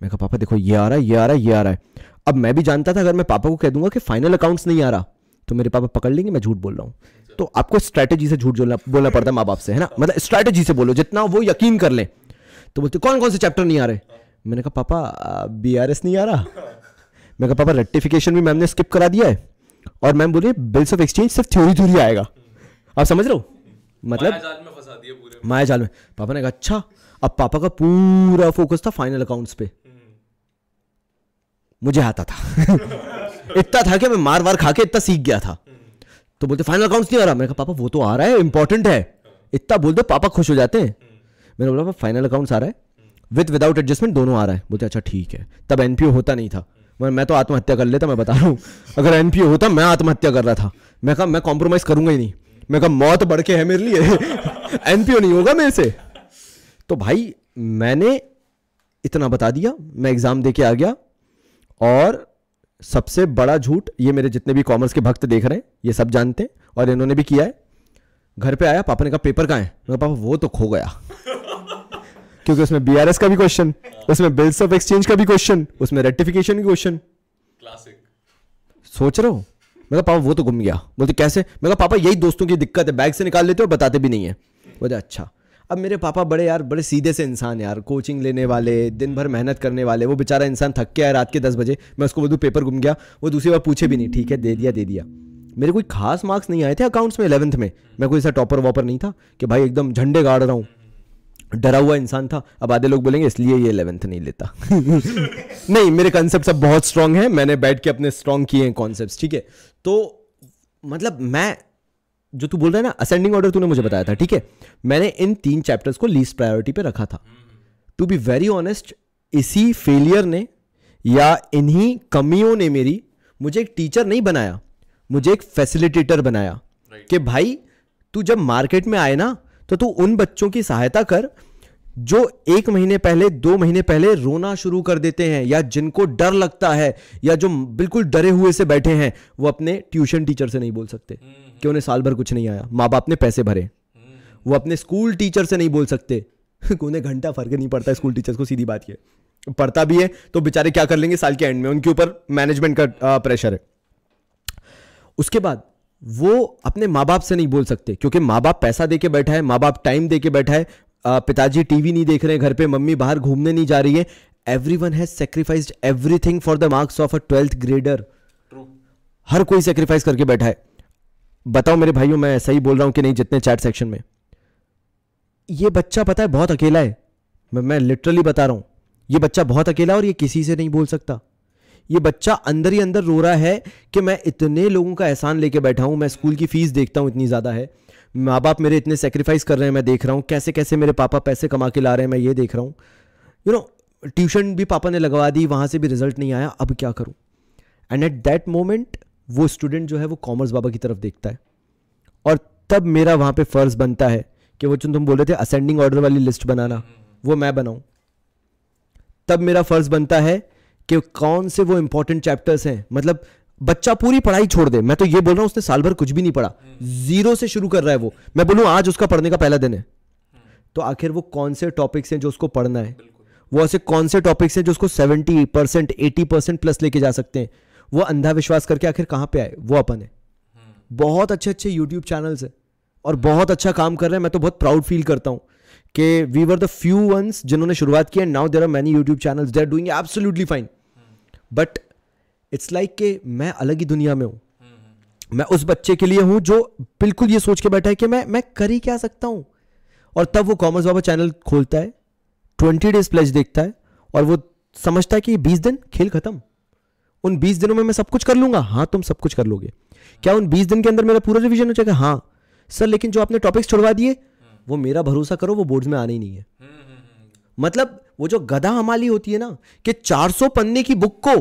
मैं कहा, पापा, देखो, ये आ रहा है, ये आ रहा है, ये आ रहा है। अब मैं भी जानता था, अगर मैं पापा को कह दूँगा कि फाइनल अकाउंट्स नहीं आ रहा तो मेरे पापा पकड़ लेंगे, मैं झूठ बोल रहा हूँ। तो आपको स्ट्रैटेजी से झूठ बोलना बोलना पड़ता है माँ बाप से, है ना? मतलब स्ट्रैटेजी से बोलो, जितना वो यकीन कर लें। तो बोलते, कौन कौन से चैप्टर नहीं आ रहे? मैंने कहा, पापा बी आर एस नहीं आ रहा? मैं कहा, पापा रेटिफिकेशन भी मैम ने स्किप करा दिया है। और मैम बोली बिल्स ऑफ़ एक्सचेंज सिर्फ़ थ्योरी थ्योरी आएगा। आप समझ रहे हो? मतलब जाल में फंसा दिए पूरे। माया जाल में। पापा ने कहा अच्छा अब पापा का पूरा फोकस था फाइनल अकाउंट्स पे। मुझे आता था। [laughs] इतना था कि मैं मार वार खा के इतना सीख गया था। तो बोलते फाइनल अकाउंट्स नहीं आ रहा? मैंने कहा पापा वो तो आ रहा है इंपॉर्टेंट है। इतना बोल दो पापा खुश हो जाते हैं। मैंने बोला पापा फाइनल अकाउंट्स आ रहा है। विद विदाउट एडजस्टमेंट दोनों आ रहा है। बोलते अच्छा ठीक है। तब एनपीओ होता नहीं था। मैं मैं तो आत्महत्या कर लेता, मैं बता रहा हूँ। अगर एनपीओ होता, मैं आत्महत्या कर रहा था। मैं कहा, मैं कॉम्प्रोमाइज करूँगा ही नहीं। मैं कहा, मौत बढ़ के है मेरे लिए। [laughs] एनपीओ नहीं होगा मेरे से। तो भाई, मैंने इतना बता दिया, मैं एग्ज़ाम दे के आ गया, और सबसे बड़ा झूठ, ये मेरे जितने भी कॉमर्स के भक्त देख रहे हैं, ये सब जानते हैं, और इन्होंने भी किया है। घर पे आया, पापा ने कहा, पेपर कहाँ है? पापा, वो तो खो गया। क्योंकि उसमें बीआरएस का भी क्वेश्चन उसमें बिल्स ऑफ़ एक्सचेंज का भी क्वेश्चन उसमें रेटिफिकेशन का क्वेश्चन क्लासिक सोच रहे हो? मैं पापा वो तो गुम गया। बोलते कैसे? मैं कहा पापा यही दोस्तों की दिक्कत है बैग से निकाल लेते हो बताते भी नहीं है। बोलते अच्छा। अब मेरे पापा बड़े यार बड़े सीधे से इंसान यार कोचिंग लेने वाले दिन भर मेहनत करने वाले वो बेचारा इंसान थक के आया रात के दस बजे मैं उसको बोलूँ पेपर गुम गया। वो दूसरी बार पूछे भी नहीं ठीक है दे दिया दे दिया। मेरे कोई खास मार्क्स नहीं आए थे अकाउंट्स में इलेवंथ में। मैं कोई ऐसा टॉपर वॉपर नहीं था कि भाई एकदम झंडे गाड़ रहा हूँ। डरा हुआ इंसान था अब आधे लोग बोलेंगे इसलिए ये इलेवेंथ नहीं लेता। [laughs] नहीं मेरे कॉन्सेप्ट सब बहुत स्ट्रांग हैं मैंने बैठ के अपने स्ट्रांग किए हैं कॉन्सेप्ट ठीक है? तो मतलब मैं जो तू बोल रहा है ना असेंडिंग ऑर्डर तूने मुझे बताया था ठीक है? मैंने इन तीन चैप्टर्स को लीस्ट प्रायोरिटी पे रखा था। टू बी वेरी ऑनेस्ट इसी फेलियर ने या इन्हीं कमियों ने मेरी मुझे एक टीचर नहीं बनाया मुझे एक फैसिलिटेटर बनाया right. कि भाई तू जब मार्केट में आए ना तो तू उन बच्चों की सहायता कर जो एक महीने पहले दो महीने पहले रोना शुरू कर देते हैं या जिनको डर लगता है या जो बिल्कुल डरे हुए से बैठे हैं वो अपने ट्यूशन टीचर से नहीं बोल सकते। कि उन्हें साल भर कुछ नहीं आया। माँ बाप ने पैसे भरे। वो अपने स्कूल टीचर से नहीं बोल सकते। [laughs] उन्हें घंटा फ़र्क नहीं पड़ता स्कूल टीचर्स को सीधी बात यह पढ़ता भी है तो बेचारे क्या कर लेंगे? साल के एंड में उनके ऊपर मैनेजमेंट का प्रेशर है। उसके बाद वो अपने माँ बाप से नहीं बोल सकते क्योंकि माँ बाप पैसा दे के बैठा है माँ बाप टाइम दे के बैठा है। पिताजी टीवी नहीं देख रहे हैं घर पे मम्मी बाहर घूमने नहीं जा रही है। Everyone has sacrificed everything for the marks of a twelfth grader हर कोई सेक्रीफाइस करके बैठा है। बताओ मेरे भाइयों मैं सही बोल रहा हूँ कि नहीं जितने चैट सेक्शन में? ये बच्चा पता है बहुत अकेला है। मैं मैं लिटरली बता रहा हूँ ये बच्चा बहुत अकेला और ये किसी से नहीं बोल सकता। ये बच्चा अंदर ही अंदर रो रहा है कि मैं इतने लोगों का एहसान लेके बैठा हूँ, मैं स्कूल की फ़ीस देखता हूँ, इतनी ज़्यादा है। माँ बाप मेरे इतने सेक्रीफाइस कर रहे हैं, मैं देख रहा हूँ, कैसे कैसे मेरे पापा पैसे कमा के ला रहे हैं, मैं ये देख रहा हूँ। यू नो ट्यूशन भी पापा ने लगवा दी, वहाँ से भी रिज़ल्ट नहीं आया, अब क्या करूँ? एंड एट दैट मोमेंट वो स्टूडेंट जो है, वो कॉमर्स बाबा की तरफ़ देखता है। और तब मेरा वहाँ पे फ़र्ज़ बनता है कि वो जो तुम बोल रहे थे असेंडिंग ऑर्डर वाली लिस्ट बनाना, वो मैं बनाऊँ। तब मेरा फ़र्ज़ बनता है कि कौन से वो इंपॉर्टेंट चैप्टर्स हैं? मतलब बच्चा पूरी पढ़ाई छोड़ दे। मैं तो ये बोल रहा हूँ, उसने साल भर कुछ भी नहीं पढ़ा। ज़ीरो से शुरू कर रहा है वो। मैं बोलूँ, आज उसका पढ़ने का पहला दिन है। तो आखिर वो कौन से टॉपिक्स हैं जो उसको पढ़ना है? वो ऐसे कौन से टॉपिक्स हैं जो उसको seventy percent eighty percent plus लेके जा सकते हैं? वो अंधा विश्वास करके आखिर कहाँ पे आए? वो अपन है। बहुत अच्छे अच्छे यूट्यूब चैनल्स हैं और बहुत अच्छा काम कर रहे हैं। मैं तो बहुत प्राउड फील करता हूँ कि we were the few ones जिन्होंने शुरुआत की and now there are many YouTube channels they are doing absolutely fine but it's like के मैं अलग ही दुनिया में हूँ। मैं उस बच्चे के लिए हूँ जो बिल्कुल ये सोच के बैठा है कि मैं मैं कर ही क्या सकता हूँ। और तब वो कॉमर्स बाबा चैनल खोलता है ट्वेंटी डेज़ प्लेज देखता है और वो समझता है कि बीस दिन खेल खत्म। उन बीस दिनों में मैं सब कुछ कर लूँगा। हाँ तुम सब कुछ कर लोगे। क्या उन बीस दिन के अंदर मेरा पूरा रिविजन हो जाएगा? हाँ। सर लेकिन जो आपने टॉपिक्स छुड़वा दिए वो मेरा भरोसा करो वो बोर्ड्स में आने ही नहीं है। मतलब वो जो गधा हमाली होती है ना कि 400 पन्ने की बुक को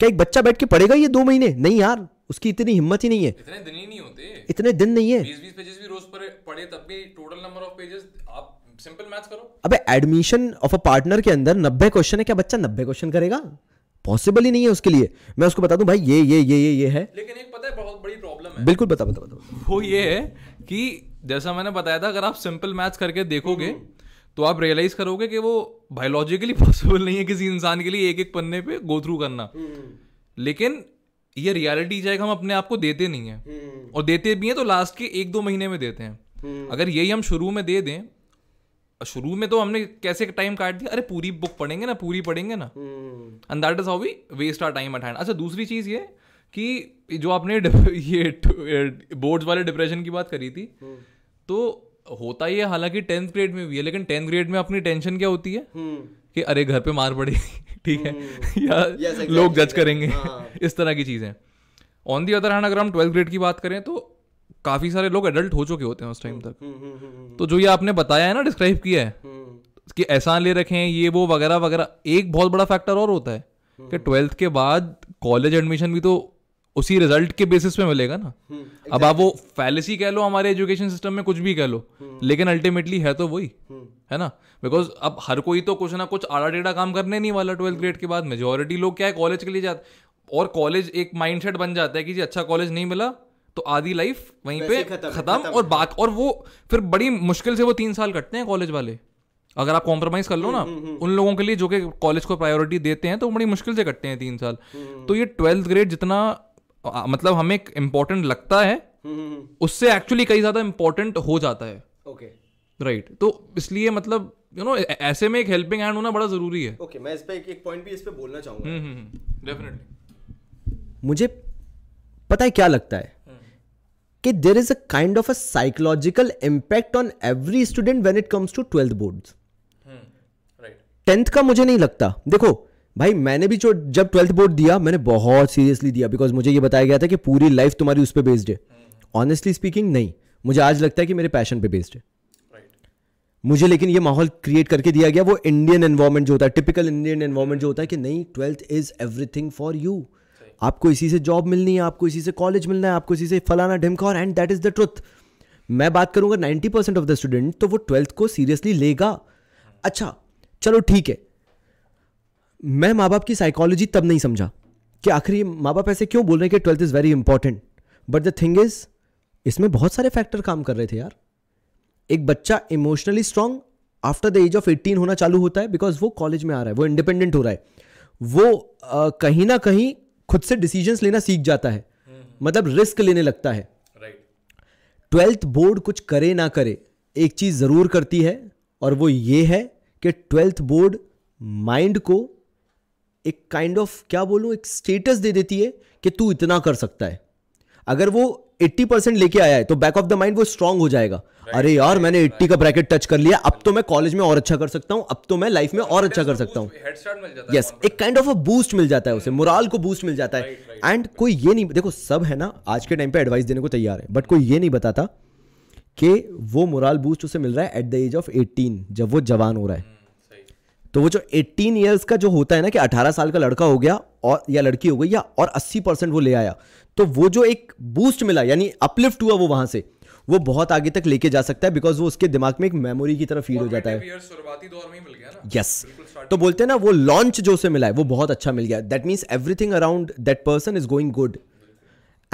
क्या एक बच्चा बैठ के पढ़ेगा ये दो महीने? नहीं यार उसकी इतनी हिम्मत ही नहीं है। इतने दिन ही नहीं होते। इतने दिन नहीं है। बीस बीस पेजेस भी रोज पर पढ़े तब भी टोटल नंबर ऑफ़ पेजेस आप सिंपल मैथ्स करो। अबे एडमिशन ऑफ़ अ पार्टनर के अंदर नब्बे क्वेश्चन है क्या बच्चा नब्बे क्वेश्चन करेगा? पॉसिबल ही नहीं है उसके लिए। मैं उसको बता दूँ भाई ये ये ये ये ये है। लेकिन एक पता है बहुत बड़ी प्रॉब्लम है। बिल्कुल बता बता बता वो ये है कि जैसा मैंने बताया था अगर आप सिंपल मैथ्स करके देखोगे तो आप रियलाइज़ करोगे कि वो बायोलॉजिकली पॉसिबल [laughs] नहीं है किसी इंसान के लिए एक एक पन्ने पे गो थ्रू करना। लेकिन ये रियलिटी चेक हम अपने आप को देते नहीं है। और देते भी हैं तो लास्ट के एक दो महीने में देते हैं। अगर यही हम शुरू में दे दें शुरू में तो हमने कैसे टाइम काट दिया? अरे पूरी बुक पढ़ेंगे ना पूरी पढ़ेंगे ना। And that is how we waste our time at hand अच्छा दूसरी चीज़ ये कि जो आपने [laughs] ये बोर्ड्स वाले डिप्रेशन की बात करी थी तो होता ही है हालाँकि टेंथ ग्रेड में भी है लेकिन टेंथ ग्रेड में अपनी टेंशन क्या होती है? कि अरे घर पे मार पड़ी [laughs] ठीक है? या Yes, लोग जज करेंगे। हाँ। इस तरह की चीज़ें। ऑन दी अदर हैंड अगर हम ट्वेल्थ ग्रेड की बात करें तो काफ़ी सारे लोग एडल्ट हो चुके होते हैं उस टाइम तक। तो जो ये आपने बताया है ना डिस्क्राइब किया है कि ऐसा ले रखे हैं ये वो वगैरह वगैरह एक बहुत बड़ा फैक्टर और होता है कि ट्वेल्थ के बाद कॉलेज एडमिशन भी तो उसी रिज़ल्ट के बेसिस पे मिलेगा ना। exactly. अब आप वो फैलेसी कह लो हमारे एजुकेशन सिस्टम में कुछ भी कह लो लेकिन अल्टीमेटली है तो वही है ना? बिकॉज़ अब हर कोई तो कुछ ना कुछ आड़ा टेढ़ा काम करने नहीं वाला ट्वेल्थ ग्रेड के बाद मेजोरिटी लोग क्या है कॉलेज के लिए जाते और कॉलेज एक माइंडसेट बन जाता है कि जी अच्छा कॉलेज नहीं मिला तो आधी लाइफ वहीं पे खत्म और बात और वो फिर बड़ी मुश्किल से वो तीन साल कटते हैं कॉलेज वाले। अगर आप कॉम्प्रोमाइज कर लो ना उन लोगों के लिए जो कि कॉलेज को प्रायोरिटी देते हैं तो बड़ी मुश्किल से कटते हैं तीन साल। तो ये ट्वेल्थ ग्रेड जितना आ, मतलब हमें इम्पोर्टेंट लगता है उससे एक्चुअली कई ज़्यादा इम्पोर्टेंट हो जाता है। Okay okay. Right right. तो इसलिए मतलब यू नो ऐसे में एक हेल्पिंग हैंड होना बड़ा ज़रूरी है। ओके okay, मैं इस पे एक, एक पॉइंट भी इस पे बोलना चाहूँगा। डेफिनेटली मुझे पता है क्या लगता है? कि there is a kind of a psychological impact on every student when it comes to twelfth board right tenth का मुझे नहीं लगता। देखो भाई मैंने भी जो जब ट्वेल्थ बोर्ड दिया मैंने बहुत सीरियसली दिया बिकॉज़ मुझे ये बताया गया था कि पूरी लाइफ तुम्हारी उस पर बेस्ड है। ऑनेस्टली स्पीकिंग नहीं। मुझे आज लगता है कि मेरे पैशन पे बेस्ड है। मुझे लेकिन ये माहौल क्रिएट करके दिया गया वो इंडियन एनवायरमेंट जो होता है टिपिकल इंडियन एनवायरमेंट जो होता है कि नहीं twelfth is everything for you आपको इसी से जॉब मिलनी है आपको इसी से कॉलेज मिलना है आपको इसी से फलाना ढिमका और and that is the truth मैं बात करूँगा ninety percent of the student तो वो ट्वेल्थ को सीरियसली लेगा। अच्छा चलो ठीक है। मैं माँ बाप की साइकोलॉजी तब नहीं समझा कि आखिर ये माँ बाप ऐसे क्यों बोल रहे हैं कि twelfth is very important but the thing is इसमें बहुत सारे फैक्टर काम कर रहे थे यार। एक बच्चा emotionally strong after the age of 18 होना चालू होता है बिकॉज़ वो कॉलेज में आ रहा है वो इंडिपेंडेंट हो रहा है। वो अ, कहीं ना कहीं खुद से डिसीजंस लेना सीख जाता है। मतलब रिस्क लेने लगता है। ट्वेल्थ बोर्ड कुछ करे ना करे एक चीज़ ज़रूर करती है और वो ये है कि ट्वेल्थ बोर्ड माइंड को एक काइंड kind ऑफ़ of, क्या बोलूँ एक स्टेटस दे देती है कि तू इतना कर सकता है। अगर वो 80 परसेंट लेके आया है तो बैक ऑफ़ द माइंड वो स्ट्रांग हो जाएगा। Right, अरे यार right, मैंने 80 right. का ब्रैकेट टच कर लिया अब तो मैं कॉलेज में और अच्छा कर सकता हूँ अब तो मैं लाइफ में और अच्छा कर सकता हूँ। यस एक काइंड ऑफ़ अ बूस्ट मिल जाता है उसे मोराल को बूस्ट मिल जाता है। एंड कोई ये नहीं देखो सब है ना आज के टाइम पे एडवाइस देने को तैयार है बट कोई ये नहीं बताता कि वो मोराल बूस्ट उसे मिल रहा है एट द एज ऑफ़ 18 जब वो जवान हो रहा है। तो वो जो 18 इयर्स का जो होता है ना कि 18 साल का लड़का हो गया और या लड़की हो गई या और 80 परसेंट वो ले आया तो वो जो एक बूस्ट मिला यानी अपलिफ्ट हुआ वो वहाँ से वो बहुत आगे तक लेके जा सकता है बिकॉज़ वो उसके दिमाग में एक मेमोरी की तरह फील हो जाता है। यस तो बोलते हैं ना वो लॉन्च जो उसे मिला है वो बहुत अच्छा मिल गया। That means everything around that person is going good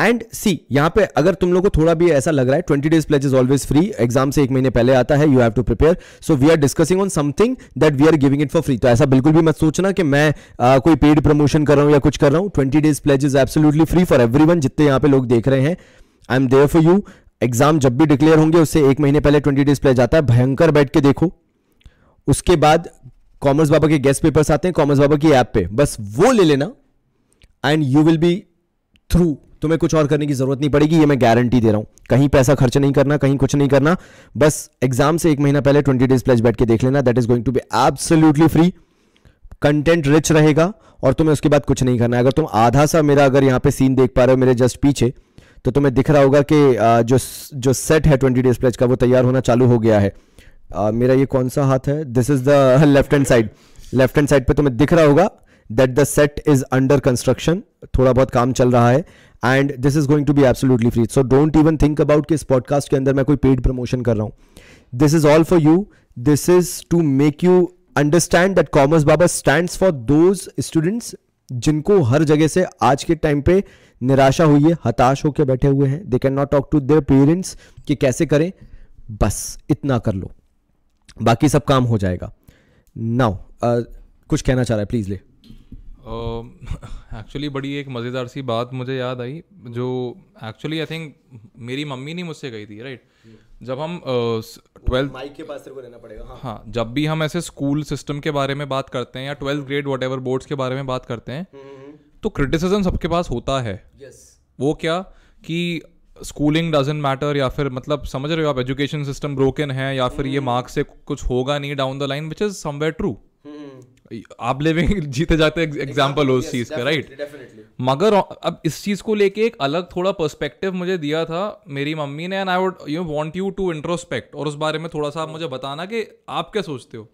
and see यहाँ पे अगर तुम लोग को थोड़ा भी ऐसा लग रहा है twenty days pledge is always free exam से एक महीने पहले आता है you have to prepare so we are discussing on something that we are giving it for free तो ऐसा बिल्कुल भी मत सोचना कि मैं आ, कोई पेड प्रमोशन कर रहा हूँ या कुछ कर रहा हूँ. Twenty days pledge is absolutely free for every जितने यहाँ पे लोग देख रहे हैं. I am there for you exam जब भी डिक्लेयर होंगे उससे एक महीने पहले ट्वेंटी डेज़ प्लेज आता है. भयंकर बैठ के देखो. उसके बाद कॉमर्स बाबा के गेस्ट पेपर्स आते हैं कॉमर्स बाबा की ऐप पे. बस वो ले लेना and you will be through तुम्हें कुछ और करने की ज़रूरत नहीं पड़ेगी, ये मैं गारंटी दे रहा हूँ। कहीं पैसा खर्च नहीं करना, कहीं कुछ नहीं करना, बस एग्ज़ाम से एक महीना पहले ट्वेंटी डेज़ प्लेज बैठ के देख लेना that is going to be absolutely free content rich रहेगा, और तुम्हें उसके बाद कुछ नहीं करना है। अगर तुम आधा सा मेरा अगर यहाँ पे सीन देख पा रहे हो मेरे जस्ट पीछे तो तुम्हें दिख रहा होगा कि जो जो सेट है ट्वेंटी डेज़ प्लेज का, वो तैयार होना चालू हो गया है। मेरा ये कौन सा हाथ है? This is the left hand side left hand side पे तुम्हें दिख रहा होगा that the set is under construction थोड़ा बहुत काम चल रहा है and this is going to be absolutely free so don't even think about कि इस पॉडकास्ट के अंदर मैं कोई पेड प्रमोशन कर रहा हूँ। This is all for you this is to make you understand that Commerce Baba stand for those students जिनको हर जगह से आज के टाइम पे निराशा हुई है हताश होकर बैठे हुए हैं। They can not talk to their parents कि कैसे करें। बस इतना कर लो। बाकी सब काम हो जाएगा। नाउ uh, कुछ कहना चाह रहा है प्लीज़ ले। एक्चुअली [laughs] बड़ी एक मज़ेदार सी बात मुझे याद आई जो एक्चुअली आई थिंक मेरी मम्मी नहीं मुझसे गई थी राइट जब हम ट्वेल्थ माइक के पास को रहना पड़ेगा हाँ। हाँ जब भी हम ऐसे स्कूल सिस्टम के बारे में बात करते हैं या twelfth grade whatever boards के बारे में बात करते हैं तो क्रिटिसिज्म सबके पास होता है। यस वो क्या कि स्कूलिंग डजेंट मैटर या फिर मतलब समझ रहे हो आप एजुकेशन सिस्टम ब्रोकन है या फिर ये मार्क्स से कुछ होगा नहीं down the line which is somewhere true आप लिविंग [laughs] जीते जाते एग्ज़ाम्पल हो उस चीज़ का राइट मगर अब इस चीज़ को लेके एक अलग थोड़ा पर्सपेक्टिव मुझे दिया था मेरी मम्मी ने and I would you want you to introspect और उस बारे में थोड़ा सा आप मुझे बताना कि आप क्या सोचते हो।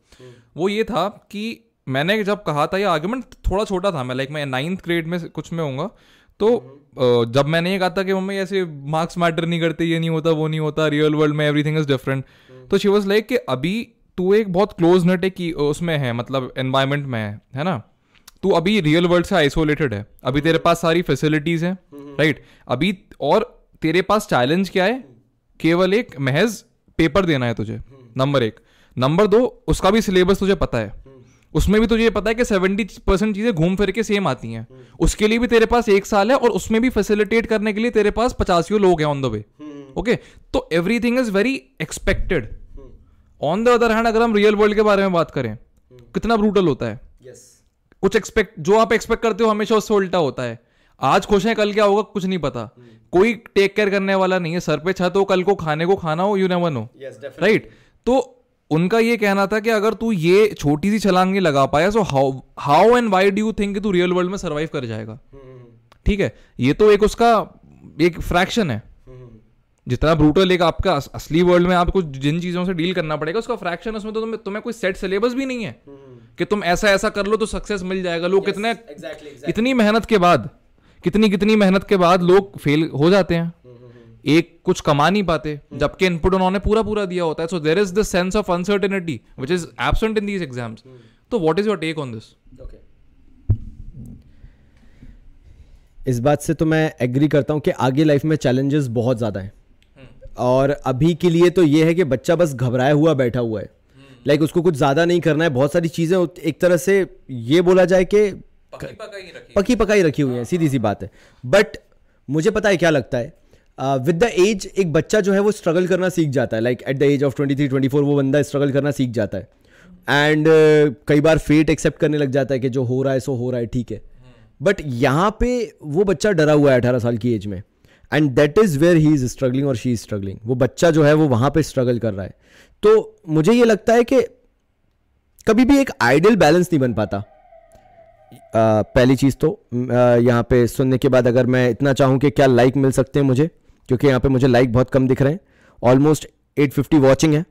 वो ये था कि मैंने जब कहा था ये आर्ग्यूमेंट थोड़ा छोटा था मैं लाइक मैं नाइन्थ ग्रेड में कुछ में हूँ तो जब मैंने ये कहा था कि मम्मी ऐसे मार्क्स मैटर नहीं करते ये नहीं होता वो नहीं होता रियल वर्ल्ड में एवरीथिंग इज़ डिफरेंट तो शी वॉज़ लाइक कि अभी तू एक बहुत क्लोज नेट की उसमें है मतलब एनवायरमेंट में है है ना? तू अभी रियल वर्ल्ड से आइसोलेटेड है। अभी तेरे पास सारी फैसिलिटीज़ हैं राइट अभी और तेरे पास चैलेंज क्या है? केवल एक महज पेपर देना है तुझे नंबर एक। नंबर दो उसका भी सिलेबस तुझे पता है। उसमें भी तुझे पता है कि सेवेंटी परसेंट चीज़ें घूम फिर के सेम आती हैं। उसके लिए भी तेरे पास एक साल है और उसमें भी फैसिलिटेट करने के लिए तेरे पास पचासियों लोग हैं ऑन द वे ओके तो everything is very expected on the other hand अगर हम रियल वर्ल्ड के बारे में बात करें कितना ब्रूटल होता है। Yes. कुछ एक्सपेक्ट जो आप एक्सपेक्ट करते हो हमेशा उससे उल्टा होता है। आज खुश है कल क्या होगा कुछ नहीं पता। कोई टेक केयर करने वाला नहीं है सर पे छत हो कल को खाने को खाना हो यू नेवर नो राइट तो उनका ये कहना था कि अगर तू ये छोटी सी छलांग लगा पाया so how how and why do you think तू रियल वर्ल्ड में सर्वाइव कर जाएगा? ठीक है? ये तो एक उसका एक फ्रैक्शन है। जितना ब्रूटल एक आपका असली वर्ल्ड में आपको जिन चीज़ों से डील करना पड़ेगा उसका फ्रैक्शन उसमें तो तुम्हें तुम्हें कोई सेट सिलेबस भी नहीं है। कि तुम ऐसा ऐसा कर लो तो सक्सेस मिल जाएगा। लोग कितने exactly, exactly. इतनी मेहनत के बाद कितनी कितनी मेहनत के बाद लोग फेल हो जाते हैं। एक कुछ कमा नहीं पाते जबकि इनपुट उन्होंने पूरा पूरा दिया होता है। So there is the sense of uncertainty which is absent in these exams तो what is your take on this इस बात से तो मैं एग्री करता हूँ कि आगे लाइफ में चैलेंजेस बहुत ज़्यादा हैं। और अभी के लिए तो ये है कि बच्चा बस घबराया हुआ बैठा हुआ है। लाइक like उसको कुछ ज़्यादा नहीं करना है। बहुत सारी चीज़ें एक तरह से ये बोला जाए कि पकी पकाई रखी। हुई है सीधी सी बात है। बट मुझे पता है क्या लगता है। विद द एज एक बच्चा जो है वो स्ट्रगल करना सीख जाता है। Like at the age of twenty three twenty four वो बंदा स्ट्रगल करना सीख जाता है। एंड uh, कई बार फेट एक्सेप्ट करने लग जाता है कि जो हो रहा है सो हो रहा है ठीक है। बट यहाँ पे वो बच्चा डरा हुआ है अठारह साल की एज में। And that is where he is struggling और शी इज़ स्ट्रगलिंग वो बच्चा जो है वो वहाँ पे स्ट्रगल कर रहा है। तो मुझे ये लगता है कि कभी भी एक आइडियल बैलेंस नहीं बन पाता। आ, पहली चीज़ तो यहाँ पे सुनने के बाद अगर मैं इतना चाहूँ कि क्या लाइक मिल सकते हैं मुझे क्योंकि यहाँ पे मुझे लाइक बहुत कम दिख रहे हैं। ऑलमोस्ट 850 वॉचिंग है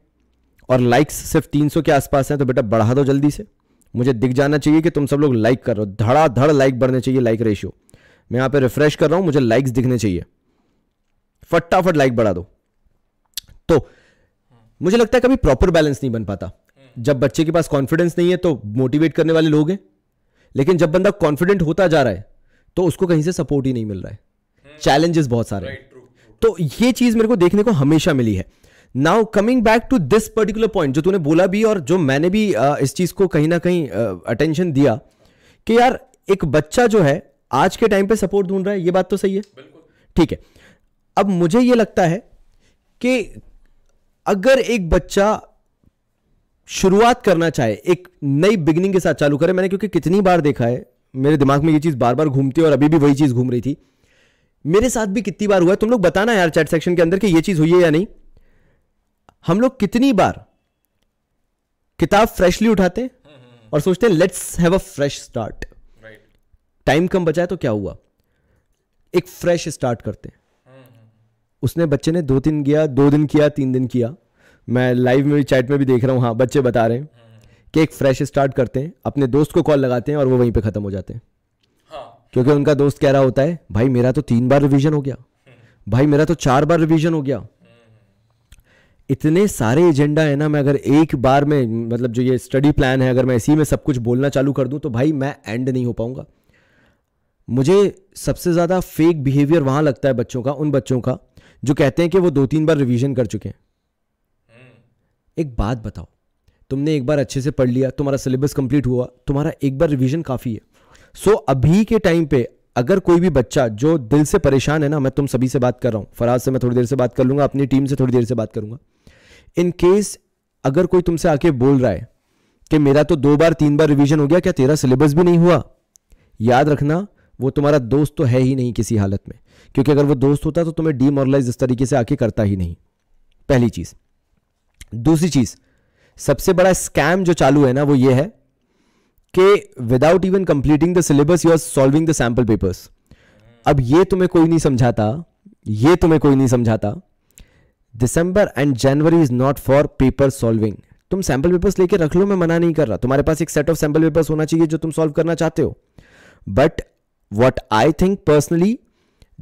और लाइक्स सिर्फ़ 300 के आसपास हैं तो बेटा बढ़ा दो जल्दी से। मुझे दिख जाना चाहिए कि तुम सब लोग लाइक कर रहे हो। धड़ा धड़ लाइक बढ़ने चाहिए लाइक रेशियो मैं यहाँ पे रिफ्रेश कर रहा हूँ मुझे लाइक्स दिखने चाहिए। फटाफट लाइक बढ़ा दो। तो मुझे लगता है कभी प्रॉपर बैलेंस नहीं बन पाता। जब बच्चे के पास कॉन्फिडेंस नहीं है तो मोटिवेट करने वाले लोग हैं। लेकिन जब बंदा कॉन्फिडेंट होता जा रहा है तो उसको कहीं से सपोर्ट ही नहीं मिल रहा है। चैलेंजेस बहुत सारे हैं। तो ये चीज़ मेरे को देखने को हमेशा मिली है। Now coming back to this particular point जो तूने बोला भी और जो मैंने भी इस चीज़ को कहीं ना कहीं अटेंशन दिया कि यार एक बच्चा जो है आज के टाइम पे सपोर्ट ढूंढ रहा है ये बात तो सही है। ठीक है। अब मुझे ये लगता है कि अगर एक बच्चा शुरुआत करना चाहे एक नई बिगनिंग के साथ चालू करे मैंने क्योंकि कितनी बार देखा है मेरे दिमाग में ये चीज़ बार बार घूमती है और अभी भी वही चीज़ घूम रही थी। मेरे साथ भी कितनी बार हुआ है तुम लोग बताना यार चैट सेक्शन के अंदर कि ये चीज़ हुई है या नहीं। हम लोग कितनी बार किताब फ्रेशली उठाते हैं और सोचते हैं let's have a fresh start time कम बचा है तो क्या हुआ? एक फ्रेश स्टार्ट करते हैं। उसने बच्चे ने दो तीन किया दो दिन किया तीन दिन किया। मैं लाइव में भी चैट में भी देख रहा हूँ हाँ बच्चे बता रहे हैं कि एक फ्रेश स्टार्ट करते हैं अपने दोस्त को कॉल लगाते हैं और वो वहीं पे ख़त्म हो जाते हैं। क्योंकि उनका दोस्त कह रहा होता है भाई मेरा तो तीन बार रिवीजन हो गया। भाई मेरा तो चार बार रिवीजन हो गया। इतने सारे एजेंडा है ना मैं अगर एक बार में मतलब जो ये स्टडी प्लान है अगर मैं इसी में सब कुछ बोलना चालू कर दूँ तो भाई मैं एंड नहीं हो पाऊँगा। मुझे सबसे ज़्यादा फेक बिहेवियर वहाँ लगता है बच्चों का उन बच्चों का जो कहते हैं कि वो दो तीन बार रिवीजन कर चुके हैं। एक बात बताओ तुमने एक बार अच्छे से पढ़ लिया तुम्हारा सिलेबस कंप्लीट हुआ तुम्हारा एक बार रिवीजन काफ़ी है। सो so, अभी के टाइम पे अगर कोई भी बच्चा जो दिल से परेशान है ना मैं तुम सभी से बात कर रहा हूँ फराज से मैं थोड़ी देर से बात कर लूँगा अपनी टीम से थोड़ी देर से बात करूँगा। इन केस अगर कोई तुमसे आके बोल रहा है कि मेरा तो दो बार तीन बार रिवीजन हो गया क्या तेरा सिलेबस भी नहीं हुआ? याद रखना वो तुम्हारा दोस्त तो है ही नहीं किसी हालत में। क्योंकि अगर वो दोस्त होता तो तुम्हें डीमोरलाइज इस तरीके से आके करता ही नहीं। पहली चीज़। दूसरी चीज़, सबसे बड़ा स्कैम जो चालू है ना, वो ये है कि without even completing the syllabus you are solving the sample papers अब ये तुम्हें कोई नहीं समझाता, ये तुम्हें कोई नहीं समझाता। December and January is not for paper solving तुम सैंपल पेपर्स लेके रख लो, मैं मना नहीं कर रहा। तुम्हारे पास एक सेट ऑफ़ सैंपल पेपर्स होना चाहिए जो तुम सॉल्व करना चाहते हो। But what I think personally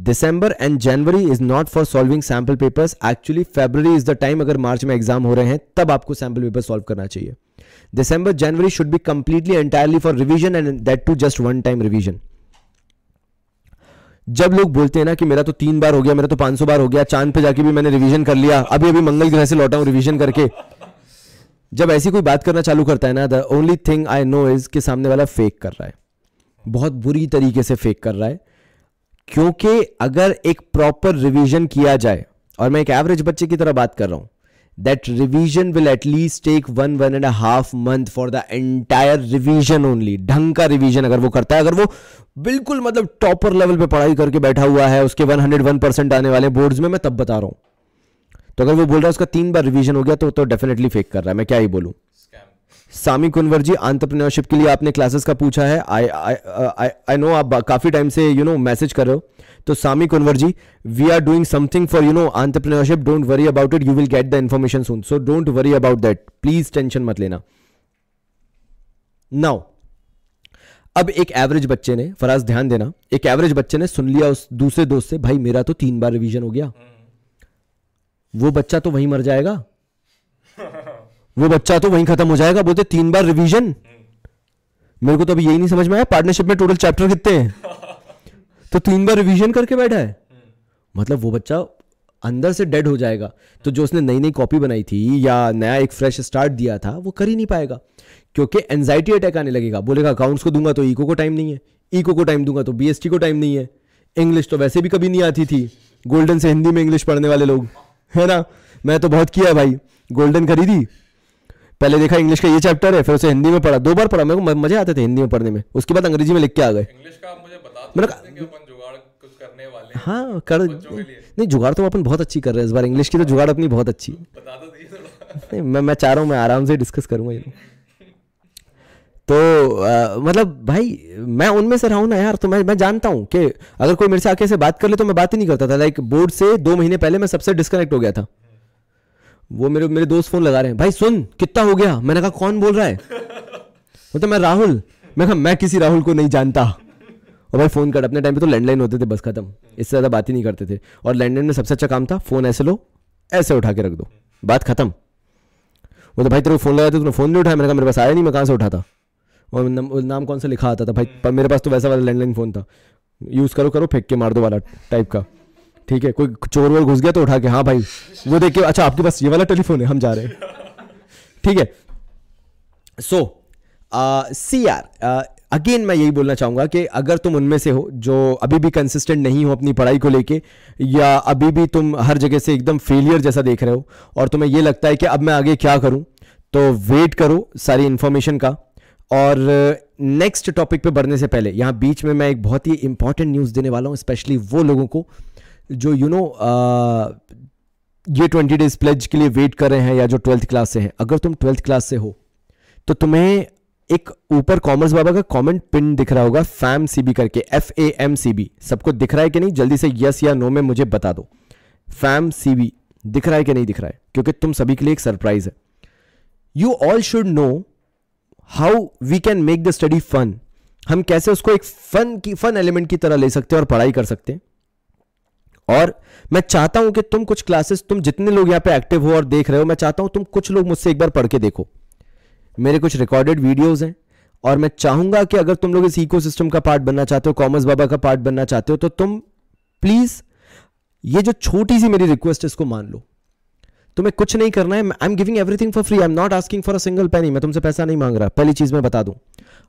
December and January is not for solving sample papers actually February is the time अगर मार्च में एग्ज़ाम हो रहे हैं, तब आपको सैंपल पेपर सॉल्व करना चाहिए। December January should be completely entirely for revision and that too just one time revision जब लोग बोलते हैं ना कि मेरा तो तीन बार हो गया, मेरा तो पाँच सौ बार हो गया, चाँद पे जाके भी मैंने रिवीजन कर लिया, अभी अभी मंगल ग्रह से लौटा हूँ रिवीजन करके। जब ऐसी कोई बात करना चालू करता है ना the only thing I know is कि सामने वाला फेक कर रहा है। बहुत बुरी तरीके से फेक कर रहा है। क्योंकि अगर एक प्रॉपर रिवीजन किया जाए, और मैं एक एवरेज बच्चे की तरह बात कर रहा हूँ that revision will at least take one one and half month for the entire revision only ढंग का रिवीजन अगर वो करता है, अगर वो बिल्कुल मतलब टॉपर लेवल पे पढ़ाई करके बैठा हुआ है, उसके वन हंड्रेड वन परसेंट आने वाले बोर्ड्स में, मैं तब बता रहा हूँ। तो अगर वो बोल रहा है, उसका तीन बार रिवीजन हो गया तो तो डेफिनेटली फेक कर रहा है, मैं क्या ही बोलूँ। सामी कुंवर जी आंट्रप्रनरशिप के लिए आपने क्लासेस का पूछा है। आई आई आई नो आप काफ़ी टाइम से यू नो मैसेज कर रहे हो। तो Sami Kunwar ji we are doing something for you know entrepreneurship don't worry about it you will get the information soon so don't worry about that please tension मत लेना। नाउ अब एक एवरेज बच्चे ने, फराज ध्यान देना, एक एवरेज बच्चे ने सुन लिया उस दूसरे दोस्त से, भाई मेरा तो तीन बार रिवीजन हो गया। वो बच्चा तो वहीं मर जाएगा। वो बच्चा तो वहीं खत्म हो जाएगा बोलते तीन बार रिवीजन मेरे को तो अभी यही नहीं समझ में आया पार्टनरशिप में टोटल चैप्टर कितने हैं? [laughs] तो तीन बार रिवीजन करके बैठा है। मतलब वो बच्चा अंदर से डेड हो जाएगा। तो जो उसने नई नई कॉपी बनाई थी या नया एक फ्रेश स्टार्ट दिया था वो कर ही नहीं पाएगा। क्योंकि एनजाइटी अटैक आने लगेगा। बोलेगा अकाउंट्स को दूँगा तो ईको को टाइम नहीं है। ईको को टाइम दूँगा तो बीएसटी को टाइम नहीं है। इंग्लिश तो वैसे भी कभी नहीं आती थी। गोल्डन से हिंदी में इंग्लिश पढ़ने वाले लोग। है ना? मैं तो बहुत किया भाई। गोल्डन खरीदी? पहले देखा इंग्लिश का ये चैप्टर है फिर उसे हिंदी में पढ़ा। दो बार पढ़ा मेरे को मज़े आते थे हिंदी में पढ़ने में। उसके बाद अंग्रेज़ी में लिख के आ गए। इंग्लिश का मुझे बता मैंने हैं कर। नहीं जुगाड़ तो अपन बहुत अच्छी कर रहे हैं इस बार। इंग्लिश की तो जुगाड़ अपनी बहुत अच्छी। बता दो दीजिए थोड़ा। नहीं मैं मैं चाह रहा हूँ मैं आराम से डिस्कस करूँगा ये। तो अ, मतलब भाई मैं उनमें से रहा हूँ ना यार तो मैं मैं जानता हूँ कि अगर कोई मेरे से आके से बात कर ले तो मैं बात ही नहीं करता था। लाइक बोर्ड से दो महीने पहले मैं सबसे डिस्कनेक्ट हो गया था। वो मेरे मेरे दोस्त फ़ोन लगा रहे हैं, भाई सुन, कितना हो गया? मैंने कहा, कौन बोल रहा है? मतलब मैं राहुल। मैं कहा, मैं किसी राहुल को नहीं जानता। और भाई फ़ोन कर अपने टाइम पे तो लैंडलाइन होते थे, बस खत्म। इससे ज़्यादा बात ही नहीं करते थे। और लैंडलाइन में सबसे अच्छा काम था, फ़ोन ऐसे लो, ऐसे उठा के रख दो। बात खत्म। वो तो भाई तेरे को फ़ोन लगाया था, तूने फ़ोन नहीं उठाया? मैंने कहा, मेरे पास आया नहीं, मैं कहाँ से उठाता और नाम कौन सा लिखा आता था? भाई मेरे पास तो वैसा वाला लैंडलाइन फ़ोन था। यूज़ करो करो, फेंक के मार दो वाला टाइप का। ठीक है, कोई चोर वोर घुस गया तो उठा के हाँ भाई, वो देख के अच्छा आपके पास ये वाला टेलीफोन है, हम जा रहे हैं। ठीक है सो सी आर अगेन मैं यही बोलना चाहूँगा कि अगर तुम उनमें से हो, जो अभी भी कंसिस्टेंट नहीं हो अपनी पढ़ाई को लेके, या अभी भी तुम हर जगह से एकदम फेलियर जैसा देख रहे हो, और तुम्हें ये लगता है कि अब मैं आगे क्या करूँ तो वेट करो सारी इंफॉर्मेशन का। और नेक्स्ट टॉपिक पे बढ़ने से पहले, यहाँ बीच में मैं एक बहुत ही इंपॉर्टेंट न्यूज़ देने वाला हूँ स्पेशली वो लोगों को जो यू नो ये ट्वेंटी डेज़ प्लेज के लिए वेट कर रहे हैं या जो ट्वेल्थ क्लास से हैं, अगर तुम ट्वेल्थ क्लास से हो तो तुम्हें एक ऊपर कॉमर्स बाबा का कमेंट पिन दिख रहा होगा फैम सीबी करके F A M C B सबको दिख रहा है कि नहीं? जल्दी से यस या नो में मुझे बता दो। फैम सीबी दिख रहा है कि नहीं दिख रहा है? क्योंकि तुम सभी के लिए एक सरप्राइज़ है। You all should know how we can make the study fun हम कैसे उसको एक फन की फन एलिमेंट की तरह ले सकते हैं और पढ़ाई कर सकते हैं। और मैं चाहता हूँ कि तुम कुछ क्लासेस तुम जितने लोग यहाँ पे एक्टिव हो और देख रहे हो, मैं चाहता हूँ तुम कुछ लोग मुझसे एक बार पढ़ के देखो। मेरे कुछ रिकॉर्डेड वीडियोस हैं और मैं चाहूँगा कि अगर तुम लोग इस इको का पार्ट बनना चाहते हो कॉमर्स बाबा का पार्ट बनना चाहते हो तो तुम प्लीज़ ये जो छोटी सी मेरी रिक्वेस्ट है, इसको मान लो। तुम्हें कुछ नहीं करना है I am giving everything for free I am not asking for a single penny मैं तुमसे पैसा नहीं मांग रहा, पहली चीज़ मैं बता दूँ।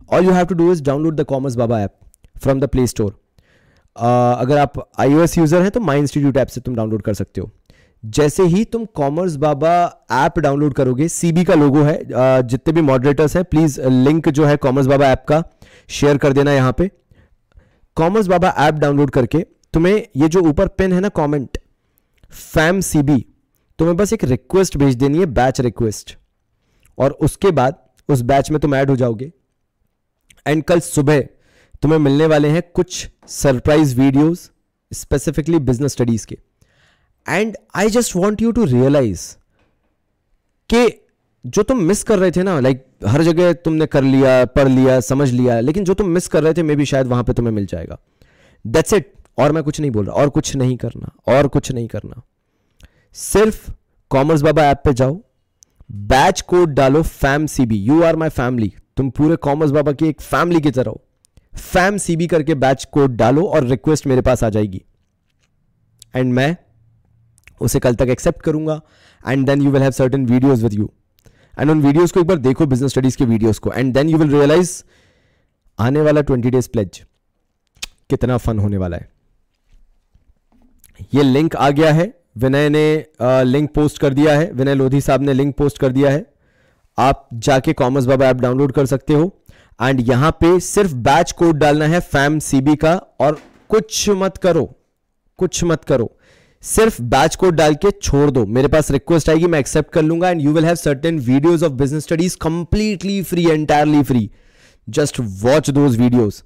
All you have to do is download the Commerce Baba app from the Play Store अगर आप आई यूज़र हैं तो माई इंस्टीट्यूट ऐप से तुम डाउनलोड कर सकते हो। जैसे ही तुम कॉमर्स बाबा ऐप डाउनलोड करोगे सीबी का लोगो है जितने भी मॉडरेटर्स हैं प्लीज़ लिंक जो है कॉमर्स बाबा ऐप का शेयर कर देना यहाँ पे। कॉमर्स बाबा ऐप डाउनलोड करके तुम्हें ये जो ऊपर पेन है ना कमेंट फैम सीबी तुम्हें बस एक रिक्वेस्ट भेज देनी है बैच रिक्वेस्ट और उसके बाद, उस बैच में तुम ऐड हो जाओगे। एंड कल सुबह तुम्हें मिलने वाले हैं कुछ surprise videos specifically business studies के। And I just want you to realise कि जो तुम मिस कर रहे थे ना लाइक like, हर जगह तुमने कर लिया पढ़ लिया समझ लिया लेकिन जो तुम मिस कर रहे थे मे भी शायद वहाँ पे तुम्हें मिल जाएगा। दैट्स इट और मैं कुछ नहीं बोल रहा और कुछ नहीं करना और कुछ नहीं करना। सिर्फ़ कॉमर्स बाबा ऐप पे जाओ बैच कोड डालो fam CB you are my family तुम पूरे कॉमर्स बाबा की एक फैमिली की तरह हो। फैम सीबी करके बैच कोड डालो और रिक्वेस्ट मेरे पास आ जाएगी। एंड मैं उसे कल तक एक्सेप्ट करूँगा and then you will have certain videos with you and उन वीडियोस को एक बार देखो बिज़नेस स्टडीज़ के वीडियोस को and then you will realise आने वाला ट्वेंटी डेज़ प्लेज कितना फन होने वाला है। ये लिंक आ गया है, विनय ने लिंक पोस्ट कर दिया है, विनय लोधी साहब ने लिंक पोस्ट कर दिया है। आप जाके कॉमर्स बाबा ऐप डाउनलोड कर सकते हो। एंड यहाँ पे सिर्फ़ बैच कोड डालना है फैम सीबी का और कुछ मत करो, कुछ मत करो। सिर्फ़ बैच कोड डाल के छोड़ दो। मेरे पास रिक्वेस्ट आएगी, मैं एक्सेप्ट कर लूँगा and you will have certain videos of business studies completely free entirely free just watch those videos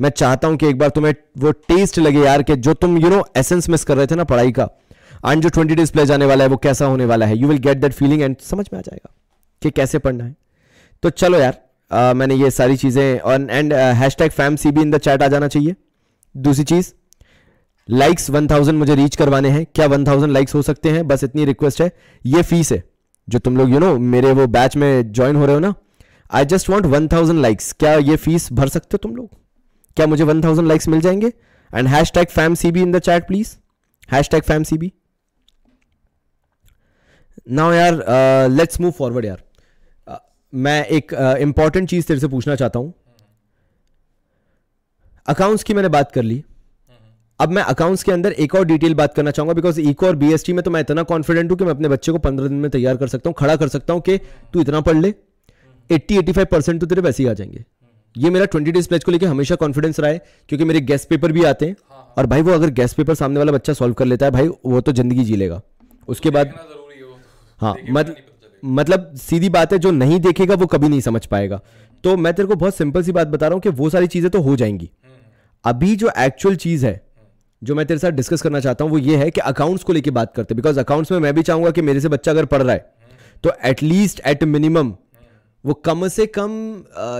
मैं चाहता हूँ कि एक बार तुम्हें वो टेस्ट लगे यार कि जो तुम यू नो एसेंस मिस कर रहे थे ना पढ़ाई का। एंड जो ट्वेंटी डेज़ प्ले जाने वाला है, वो कैसा होने वाला है? You will get that feeling and समझ में आ जाएगा कि कैसे पढ़ना है। तो चलो यार मैंने ये सारी चीज़ें, और and hashtag fam C B in the chat आ जाना चाहिए। दूसरी चीज़ लाइक्स वन थाउज़ेंड मुझे रीच करवाने हैं। क्या वन थाउज़ेंड लाइक्स हो सकते हैं? बस इतनी रिक्वेस्ट है। ये फ़ीस है, जो तुम लोग यू नो मेरे वो बैच में ज्वाइन हो रहे हो ना। I just want one thousand likes क्या ये फ़ीस भर सकते हो तुम लोग? क्या मुझे वन थाउज़ेंड लाइक्स मिल जाएँगे? And hashtag fam C B in the chat please hashtag fam C B now यार लेट्स मूव फॉरवर्ड यार। मैं एक इंपॉर्टेंट चीज़ तेरे से पूछना चाहता हूँ। अकाउंट्स की मैंने बात कर ली। अब मैं अकाउंट्स के अंदर एक और डिटेल बात करना चाहूँगा बिकॉज़ इको और बीएसटी में तो मैं इतना कॉन्फिडेंट हूँ कि मैं अपने बच्चे को पंद्रह दिन में तैयार कर सकता हूँ खड़ा कर सकता हूँ कि तू इतना पढ़ ले। एट्टी एटी फाइव परसेंट तो तेरे वैसे ही आ जाएँगे। ये मेरा ट्वेंटी डेज़ प्लेज को लेकर हमेशा कॉन्फिडेंस रहा है क्योंकि मेरे गेस्ट पेपर भी आते हैं। और भाई वो अगर गेस्ट पेपर सामने वाला बच्चा सॉल्व कर लेता है भाई वो तो ज़िंदगी जी लेगा। उसके बाद हाँ मत, मतलब सीधी बात है, जो नहीं देखेगा, वो कभी नहीं समझ पाएगा। तो मैं तेरे को बहुत सिंपल सी बात बता रहा हूँ कि वो सारी चीज़ें तो हो जाएँगी। अभी जो एक्चुअल चीज़ है, जो मैं तेरे साथ डिस्कस करना चाहता हूँ, वो ये है कि अकाउंट्स को लेके बात करते बिकॉज़ अकाउंट्स में मैं भी चाहूँगा कि मेरे से बच्चा अगर पढ़ रहा है तो एटलीस्ट एट मिनिमम वो कम से कम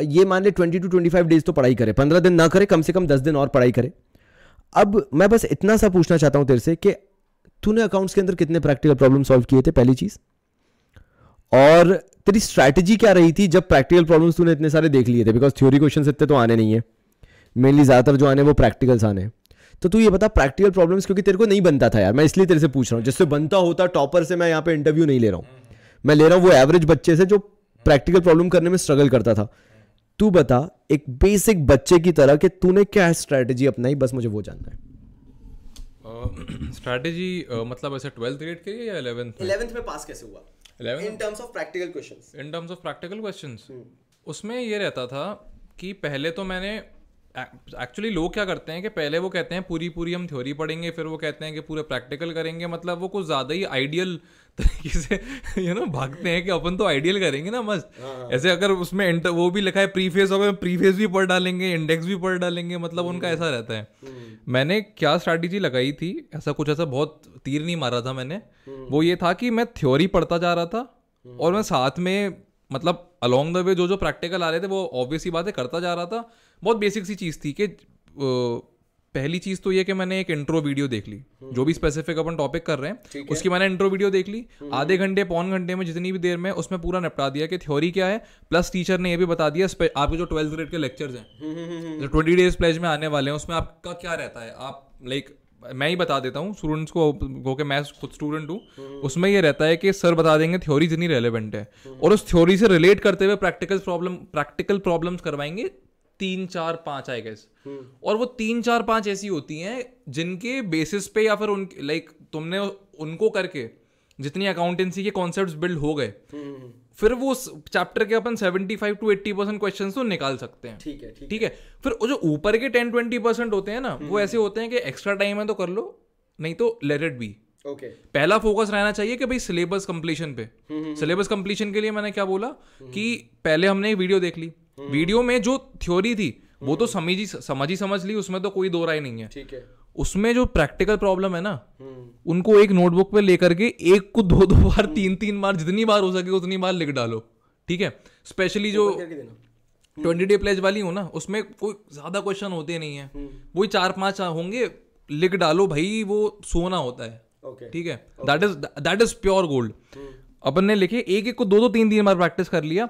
ये मान ले twenty two twenty five days तो पढ़ाई करे। पंद्रह दिन ना करे, कम से कम दस दिन और पढ़ाई करे। अब मैं बस इतना सा पूछना चाहता हूँ तेरे से कि तूने अकाउंट्स के अंदर कितने प्रैक्टिकल प्रॉब्लम सॉल्व किए थे? पहली चीज़। और तेरी स्ट्रैटेजी क्या रही थी जब प्रैक्टिकल प्रॉब्लम्स तूने इतने सारे देख लिए थे? बिकॉज़ थ्योरी क्वेश्चन इतने तो आने नहीं है। मेनली ज़्यादातर जो आने वो प्रैक्टिकल्स आने हैं। तो तू ये बता प्रैक्टिकल प्रॉब्लम्स क्योंकि तेरे को नहीं बनता था यार। मैं इसलिए तेरे से पूछ रहा हूँ। जिससे बनता होता टॉपर से मैं यहाँ पे इंटरव्यू नहीं ले रहा हूँ। मैं ले रहा हूँ वो एवरेज बच्चे से जो प्रैक्टिकल प्रॉब्लम करने में स्ट्रगल करता था। तू बता एक बेसिक बच्चे की तरह कि तूने क्या स्ट्रैटेजी अपनाई? बस मुझे वो जानना है। स्ट्रैटेजी uh, uh, मतलब ऐसे ट्वेल्थ ग्रेड के या इलेवेंथ इलेवेंथ में पास कैसे हुआ? In terms of practical questions in terms of practical questions उसमें ये रहता था कि पहले तो मैंने एक्चुअली लोग क्या करते हैं कि पहले वो कहते हैं पूरी पूरी हम थ्योरी पढ़ेंगे फिर वो कहते हैं कि पूरे प्रैक्टिकल करेंगे मतलब वो कुछ ज़्यादा ही आइडियल तरीके से यू नो भागते हैं कि अपन तो आइडियल करेंगे ना मस्त। ऐसे अगर उसमें enter- वो भी लिखा है प्रीफेस होगा प्रीफेस भी पढ़ डालेंगे इंडेक्स भी पढ़ डालेंगे मतलब उनका ऐसा रहता है। मैंने क्या स्ट्रैटेजी लगाई थी ऐसा कुछ ऐसा बहुत तीर नहीं मारा था मैंने। वो ये था कि मैं थ्योरी पढ़ता जा रहा था और मैं साथ में मतलब अलोंग द वे जो जो प्रैक्टिकल आ रहे थे वो ऑब्वियस ही बात है करता जा रहा था। बहुत बेसिक सी चीज़ थी कि पहली चीज़ तो ये कि मैंने एक इंट्रो वीडियो देख ली जो भी स्पेसिफिक अपन टॉपिक कर रहे हैं उसकी मैंने इंट्रो वीडियो देख ली। आधे घंटे पौन घंटे में जितनी भी देर में उसमें पूरा निपटा दिया कि थ्योरी क्या है प्लस टीचर ने ये भी बता दिया आपके जो ट्वेल्थ ग्रेड के लेक्चर्स हैं जो ट्वेंटी डेज़ प्लेज में आने वाले हैं उसमें आपका क्या रहता है? आप लाइक मैं ही बता देता हूँ स्टूडेंट्स को को कि मैं खुद स्टूडेंट हूँ उसमें ये रहता है कि सर बता देंगे थ्योरी जितनी रेलेवेंट है। और उस थ्योरी से रिलेट करते हुए प्रैक्टिकल प्रॉब्लम प्रैक्टिकल प्रॉब्लम्स करवाएँगे तीन चार पाँच आई गेस और वो तीन चार पाँच ऐसी होती हैं जिनके बेसिस पे या फिर उन लाइक तुमने उनको करके जितनी अकाउंटेंसी के कॉन्सेप्ट बिल्ड हो गए फिर वो चैप्टर के अपन 75 टू 80 परसेंट क्वेश्चन तो निकाल सकते हैं। ठीक है ठीक ठीक है। फिर वो जो ऊपर के 10 20 परसेंट होते हैं ना वो ऐसे होते हैं कि एक्स्ट्रा टाइम है तो कर लो नहीं तो लेट इट बी ओके पहला फोकस रहना चाहिए कि भाई सिलेबस कंप्लीशन पे। सिलेबस कंप्लीशन के लिए मैंने क्या बोला कि पहले हमने एक वीडियो देख ली। वीडियो में जो थ्योरी थी वो तो समझ ही समझ ही समझ ली उसमें तो कोई दो राय नहीं है। ठीक है। उसमें जो प्रैक्टिकल प्रॉब्लम है ना उनको एक नोटबुक पे लेकर के एक को दो दो बार तीन तीन बार जितनी बार हो सके उतनी बार लिख डालो। ठीक है? स्पेशली जो ट्वेंटी डे प्लेज वाली हो ना उसमें कोई ज़्यादा क्वेश्चन होते नहीं है। वही चार पाँच होंगे लिख डालो भाई वो सोना होता है। ठीक है? That is that is pure gold अपन ने लिखे एक एक को दो दो तीन तीन बार प्रैक्टिस कर लिया।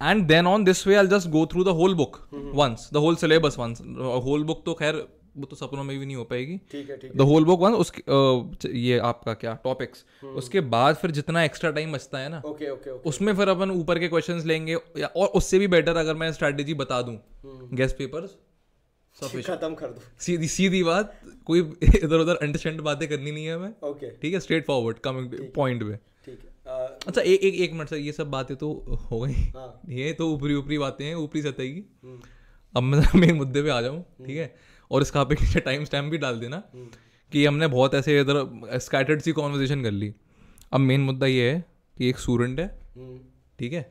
And then on this way I just go through the whole book once the whole syllabus once whole book तो खैर वो तो सपनों में भी नहीं हो पाएगी। द होल बुक वन उसके ये आपका क्या टॉपिक्स उसके बाद फिर जितना एक्स्ट्रा टाइम बचता है ना ओके ओके ओके उसमें फिर अपन ऊपर के क्वेश्चंस लेंगे या और उससे भी बेटर अगर मैं स्ट्रैटेजी बता दूँ। गेस्ट पेपर्स [laughs] खत्म कर दो। सीधी सीधी बात कोई इधर उधर अंडरस्टैंड बातें करनी नहीं है हमें। ठीक है स्ट्रेट फॉरवर्ड कमिंग पॉइंट पे। अच्छा एक एक एक मिनट सर ये सब बातें तो हो गई। हाँ। ये तो ऊपरी ऊपरी बातें हैं ऊपरी सतह की। अब मैं मेन मुद्दे पे आ जाऊँ ठीक है? और इसका पे नीचे टाइम स्टैम्प भी डाल देना कि हमने बहुत ऐसे इधर स्कैटर्ड सी कॉन्वर्जेशन कर ली। अब मेन मुद्दा ये है कि एक स्टूडेंट है ठीक है?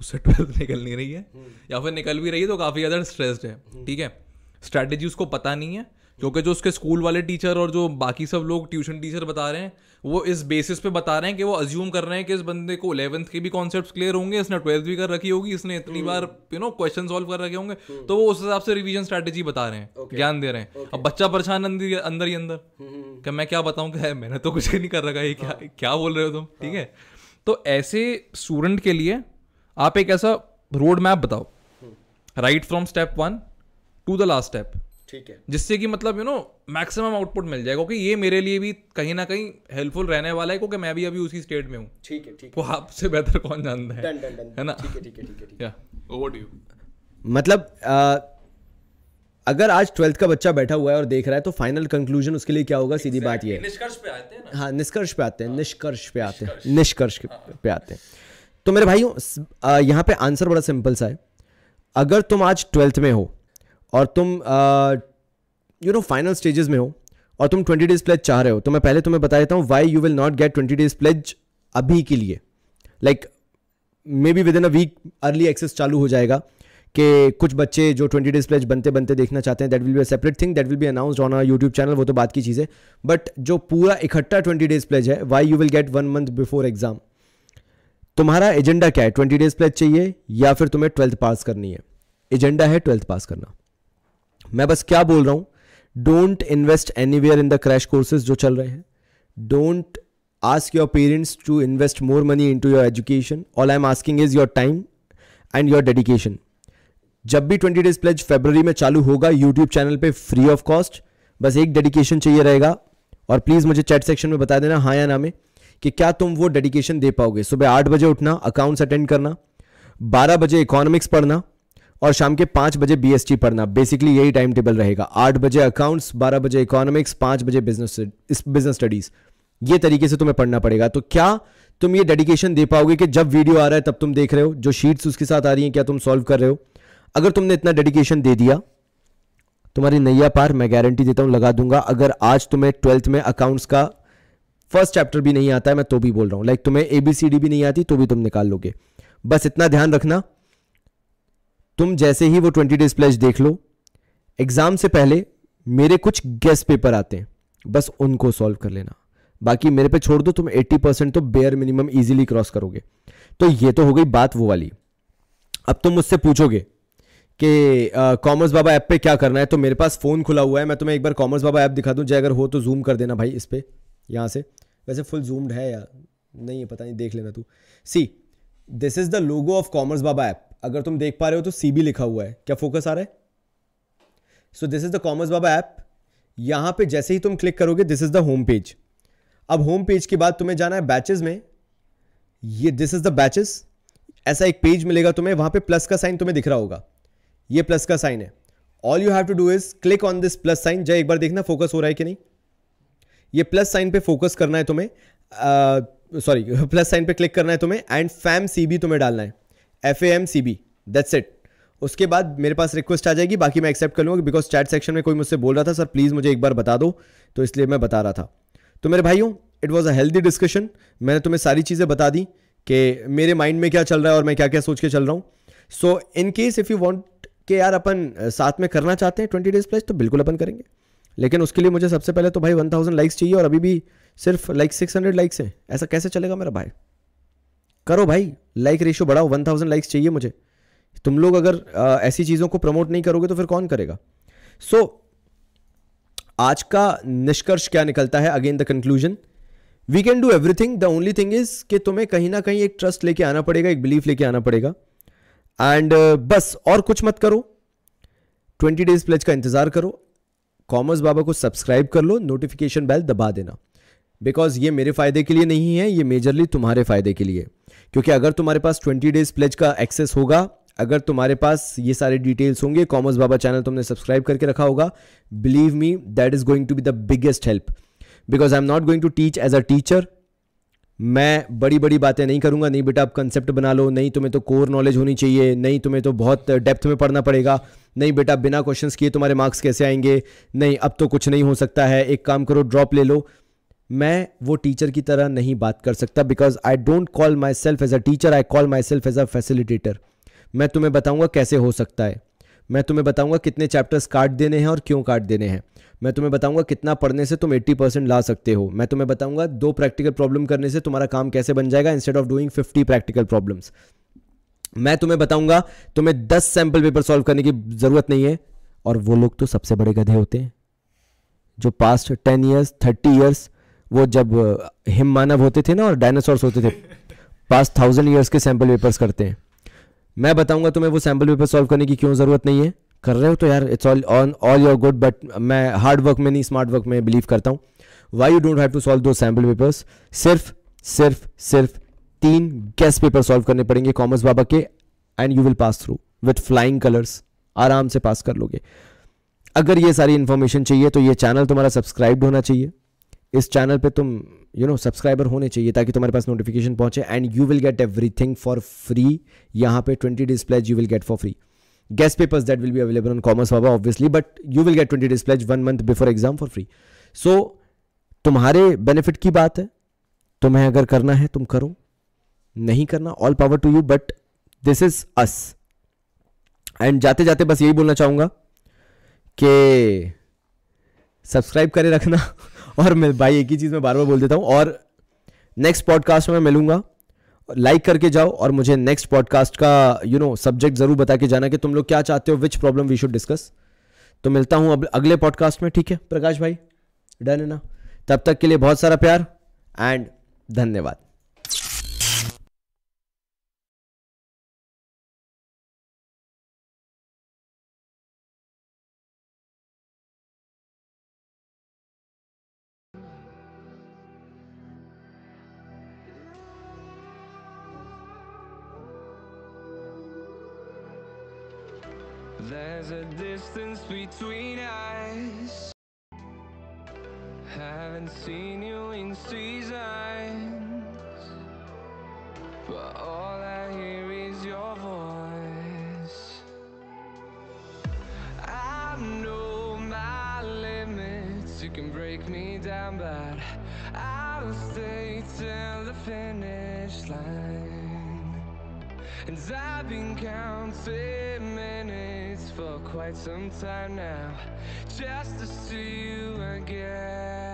उससे ट्वेल्थ निकल नहीं रही है। या फिर निकल भी रही है तो काफ़ी ज़्यादा स्ट्रेस्ड है ठीक है? स्ट्रैटेजी उसको पता नहीं है क्योंकि जो उसके स्कूल वाले टीचर और जो बाकी सब लोग ट्यूशन टीचर बता रहे हैं वो इस बेसिस पे बता रहे हैं कि वो अज्यूम कर रहे हैं कि इस बंदे को इलेवंथ के भी कॉन्सेप्ट क्लियर होंगे इसने ट्वेल्थ भी कर रखी होगी इसने इतनी बार यू नो क्वेश्चन सॉल्व कर रखे होंगे। तो वो उस हिसाब से रिविजन स्ट्रैटेजी बता रहे हैं ज्ञान दे रहे हैं। अब बच्चा परेशान अंदर अंदर ही अंदर। कि मैं क्या बताऊँ कि मैंने तो कुछ नहीं कर रखा ये क्या क्या बोल रहे हो तुम? ठीक है. तो ऐसे स्टूडेंट के लिए आप एक ऐसा रोड मैप बताओ। Right from step one to the last step ठीक है। जिससे कि मतलब यू नो मैक्सिमम आउटपुट मिल जाएगा। क्योंकि ये मेरे लिए भी कहीं ना कहीं हेल्पफुल रहने वाला है क्योंकि मैं भी अभी उसी स्टेट में हूँ। ठीक है ठीक वो आपसे बेहतर कौन जानता है? Done done done. है ना? ठीक है ठीक है ठीक है ठीक है। या ओवर टू यू मतलब अगर आज ट्वेल्थ का बच्चा बैठा हुआ है और देख रहा है तो फाइनल कंक्लूजन उसके लिए क्या होगा? सीधी बात ये। निष्कर्ष पे आते हैं ना? हाँ निष्कर्ष पे आते हैं निष्कर्ष पे आते हैं निष्कर्ष। पे आते हैं। तो मेरे भाइयों यहाँ पे आंसर बड़ा सिंपल सा है। अगर तुम आज ट्वेल्थ में हो और तुम यू नो फाइनल स्टेजेस में हो और तुम ट्वेंटी डेज़ प्लेज चाह रहे हो तो मैं पहले तुम्हें बता देता हूँ why you will not get twenty days pledge अभी के लिए। Like maybe within a week early access चालू हो जाएगा कि कुछ बच्चे जो ट्वेंटी डेज़ प्लेज बनते बनते देखना चाहते हैं that will be a separate thing that will be announced on our YouTube channel वो तो बात की चीज़ है। बट जो पूरा इकट्ठा ट्वेंटी डेज़ प्लेज है why you will get one month before exam तुम्हारा एजेंडा क्या है? ट्वेंटी डेज़ प्लेज चाहिए या फिर तुम्हें ट्वेल्थ पास करनी है? एजेंडा है ट्वेल्थ पास करना। मैं बस क्या बोल रहा हूँ? Don't invest anywhere in the crash courses जो चल रहे हैं। Don't parents to invest more money into your education all I am asking is your time and your dedication जब भी 20 डेज़ प्लेज फेब्रवरी में चालू होगा यूट्यूब चैनल पे फ्री ऑफ़ कॉस्ट बस एक डेडिकेशन चाहिए रहेगा। और प्लीज़ मुझे चैट सेक्शन में बता देना हाँ या ना में, कि क्या तुम वो डेडिकेशन दे पाओगे? सुबह आठ बजे उठना अकाउंट्स अटेंड करना, बारह बजे इकोनॉमिक्स पढ़ना और शाम के पाँच बजे बी पढ़ना। बेसिकली यही टाइम टेबल रहेगा। आठ बजे अकाउंट्स बारह बजे इकोनॉमिक्स पाँच बजे बिज़नेस बिज़नेस स्टडीज़ ये तरीके से तुम्हें पढ़ना पड़ेगा। तो क्या तुम ये डेडिकेशन दे पाओगे कि जब वीडियो आ रहा है तब तुम देख रहे हो? जो शीट्स उसके साथ आ रही हैं, क्या तुम सॉल्व कर रहे हो? अगर तुमने इतना डेडिकेशन दे दिया, तुम्हारी नैया पार, मैं गारंटी देता हूँ, लगा दूँगा। अगर आज तुम्हें ट्वेल्थ में अकाउंट्स का फ़र्स्ट चैप्टर भी नहीं आता है, मैं तो भी बोल रहा हूँ। लाइक तुम्हें एबीसीडी भी नहीं आती तो भी तुम निकाल लोगे। बस इतना ध्यान रखना। तुम जैसे ही वो ट्वेंटी डेज़ प्लेज देख लो, एग्ज़ाम से पहले मेरे कुछ गेस्ट पेपर आते हैं। बस उनको सॉल्व कर लेना। बाकी मेरे पे छोड़ दो, तुम 80 परसेंट तो बेयर मिनिमम इजीली क्रॉस करोगे। तो ये तो हो गई बात वो वाली। अब तुम मुझसे पूछोगे कि कॉमर्स बाबा ऐप पे क्या करना है? तो मेरे पास फ़ोन खुला हुआ है। मैं तुम्हें एक बार कॉमर्स बाबा ऐप दिखा दूँ। चाहे अगर हो तो जूम कर देना भाई इस पर यहाँ से। वैसे फुल जूम्ड है या नहीं है, पता नहीं, देख लेना तू। See this is the logo of commerce Baba app अगर तुम देख पा रहे हो तो सी बी लिखा हुआ है। क्या फोकस आ रहा है? So this is the commerce Baba app यहाँ पे जैसे ही तुम क्लिक करोगे this is the home page अब होम पेज के बाद तुम्हें जाना है बैचेस में। ये दिस इज़ द बैचेस ऐसा एक पेज मिलेगा तुम्हें, वहाँ पे प्लस का साइन तुम्हें दिख रहा होगा। ये प्लस का साइन है। All you have to do is click on this plus sign जय, एक बार देखना फोकस हो रहा है कि नहीं? ये प्लस साइन पे फोकस करना है तुम्हें। सॉरी प्लस साइन पे क्लिक करना है तुम्हें। एंड फैम सी तुम्हें डालना है। F A M C B that's it उसके बाद मेरे पास रिक्वेस्ट आ जाएगी, बाकी मैं एक्सेप्ट कर लूँगा बिकॉज़ चैट सेक्शन में कोई मुझसे बोल रहा था सर प्लीज़ मुझे एक बार बता दो। तो इसलिए मैं बता रहा था। तो मेरे भाइयों it was a healthy discussion मैंने तुम्हें सारी चीज़ें बता दी कि मेरे माइंड में क्या चल रहा है और मैं क्या क्या सोच के चल रहा हूँ। So in case if you want के यार अपन साथ में करना चाहते हैं ट्वेंटी डेज़ प्लस तो बिल्कुल अपन करेंगे। लेकिन उसके लिए मुझे सबसे पहले तो भाई वन थाउज़ेंड लाइक्स चाहिए और अभी भी सिर्फ़ लाइक सिक्स हंड्रेड लाइक्स हैं। ऐसा कैसे चलेगा मेरा भाई? करो भाई लाइक रेशियो बढ़ाओ वन थाउज़ेंड लाइक्स चाहिए मुझे। तुम लोग अगर आ, ऐसी चीज़ों को प्रमोट नहीं करोगे तो फिर कौन करेगा? सो so, आज का निष्कर्ष क्या निकलता है? Again the conclusion we can do everything the only thing is कि तुम्हें कहीं ना कहीं एक ट्रस्ट लेके आना पड़ेगा एक बिलीफ लेके आना पड़ेगा। एंड uh, बस और कुछ मत करो। ट्वेंटी डेज़ प्लेज का इंतज़ार करो। कॉमर्स बाबा को सब्सक्राइब कर लो नोटिफिकेशन बेल दबा देना। बिकॉज़ ये मेरे फ़ायदे के लिए नहीं है, ये मेजरली तुम्हारे फ़ायदे के लिए। क्योंकि अगर तुम्हारे पास ट्वेंटी डेज़ प्लेज का एक्सेस होगा, अगर तुम्हारे पास ये सारे डिटेल्स होंगे कॉमर्स बाबा चैनल तुमने सब्सक्राइब करके रखा होगा believe me that is going to be the biggest help because I am not going to teach as a teacher मैं बड़ी बड़ी बातें नहीं करूँगा, नहीं बेटा आप कंसेप्ट बना लो, नहीं तुम्हें तो कोर नॉलेज होनी चाहिए, नहीं तुम्हें तो बहुत डेप्थ में पढ़ना पड़ेगा, नहीं बेटा बिना क्वेश्चन किए तुम्हारे मार्क्स कैसे आएँगे, नहीं अब तो कुछ नहीं हो सकता है, एक काम करो ड्रॉप ले लो। मैं वो टीचर की तरह नहीं बात कर सकता because I don't call myself as a teacher I call myself as a facilitator मैं तुम्हें बताऊँगा कैसे हो सकता है। मैं तुम्हें बताऊँगा कितने चैप्टर्स काट देने हैं और क्यों काट देने हैं। मैं तुम्हें बताऊँगा कितना पढ़ने से तुम 80 परसेंट ला सकते हो। मैं तुम्हें बताऊँगा दो प्रैक्टिकल प्रॉब्लम करने से तुम्हारा काम कैसे बन जाएगा instead of doing 50 practical problems मैं तुम्हें बताऊँगा तुम्हें 10 सैंपल पेपर सॉल्व करने की ज़रूरत नहीं है और वो लोग तो सबसे बड़े गधे होते हैं। जो past ten years thirty years वो जब हिम मानव होते थे ना और डायनासोर्स होते थे, पास थाउज़ेंड ईयर्स के सैंपल पेपर्स करते हैं। मैं बताऊँगा तुम्हें वो सैंपल पेपर सॉल्व करने की क्यों ज़रूरत नहीं है। कर रहे हो तो यार it's all on all your good but मैं हार्ड वर्क में नहीं स्मार्ट वर्क में बिलीव करता हूँ। Why you don't have to solve दो सैंपल पेपर्स सिर्फ़ सिर्फ़ सिर्फ़ तीन गेस्ट पेपर सॉल्व करने पड़ेंगे कॉमर्स बाबा के and you will pass through with flying colours आराम से पास कर लोगे। अगर ये सारी इन्फॉर्मेशन चाहिए तो ये चैनल तुम्हारा सब्सक्राइब होना चाहिए। इस चैनल पे तुम यू नो सब्सक्राइबर होने चाहिए ताकि तुम्हारे पास नोटिफिकेशन पहुँचे and you will get everything for free यहाँ पे twenty days pledge you will get for free papers that will be available on commerce baba, obviously, but you will get 20 days pledge one month before exam for free. So, तुम्हारे बेनिफिट की बात है। तुम्हें अगर करना है, तुम करो। नहीं करना all power to you but this is us and जाते जाते बस यही बोलना चाहूँगा कि सब्सक्राइब करे रखना। और मैं भाई एक ही चीज़ में बार बार बोल देता हूँ और नेक्स्ट पॉडकास्ट में मिलूँगा। लाइक करके जाओ और मुझे नेक्स्ट पॉडकास्ट का यू नो सब्जेक्ट ज़रूर बता के जाना कि तुम लोग क्या चाहते हो which problem we should discuss तो मिलता हूँ अब अगले पॉडकास्ट में, ठीक है? प्रकाश भाई डन है ना? तब तक के लिए बहुत सारा प्यार एंड धन्यवाद। distance between us. quite some time now just to see you again.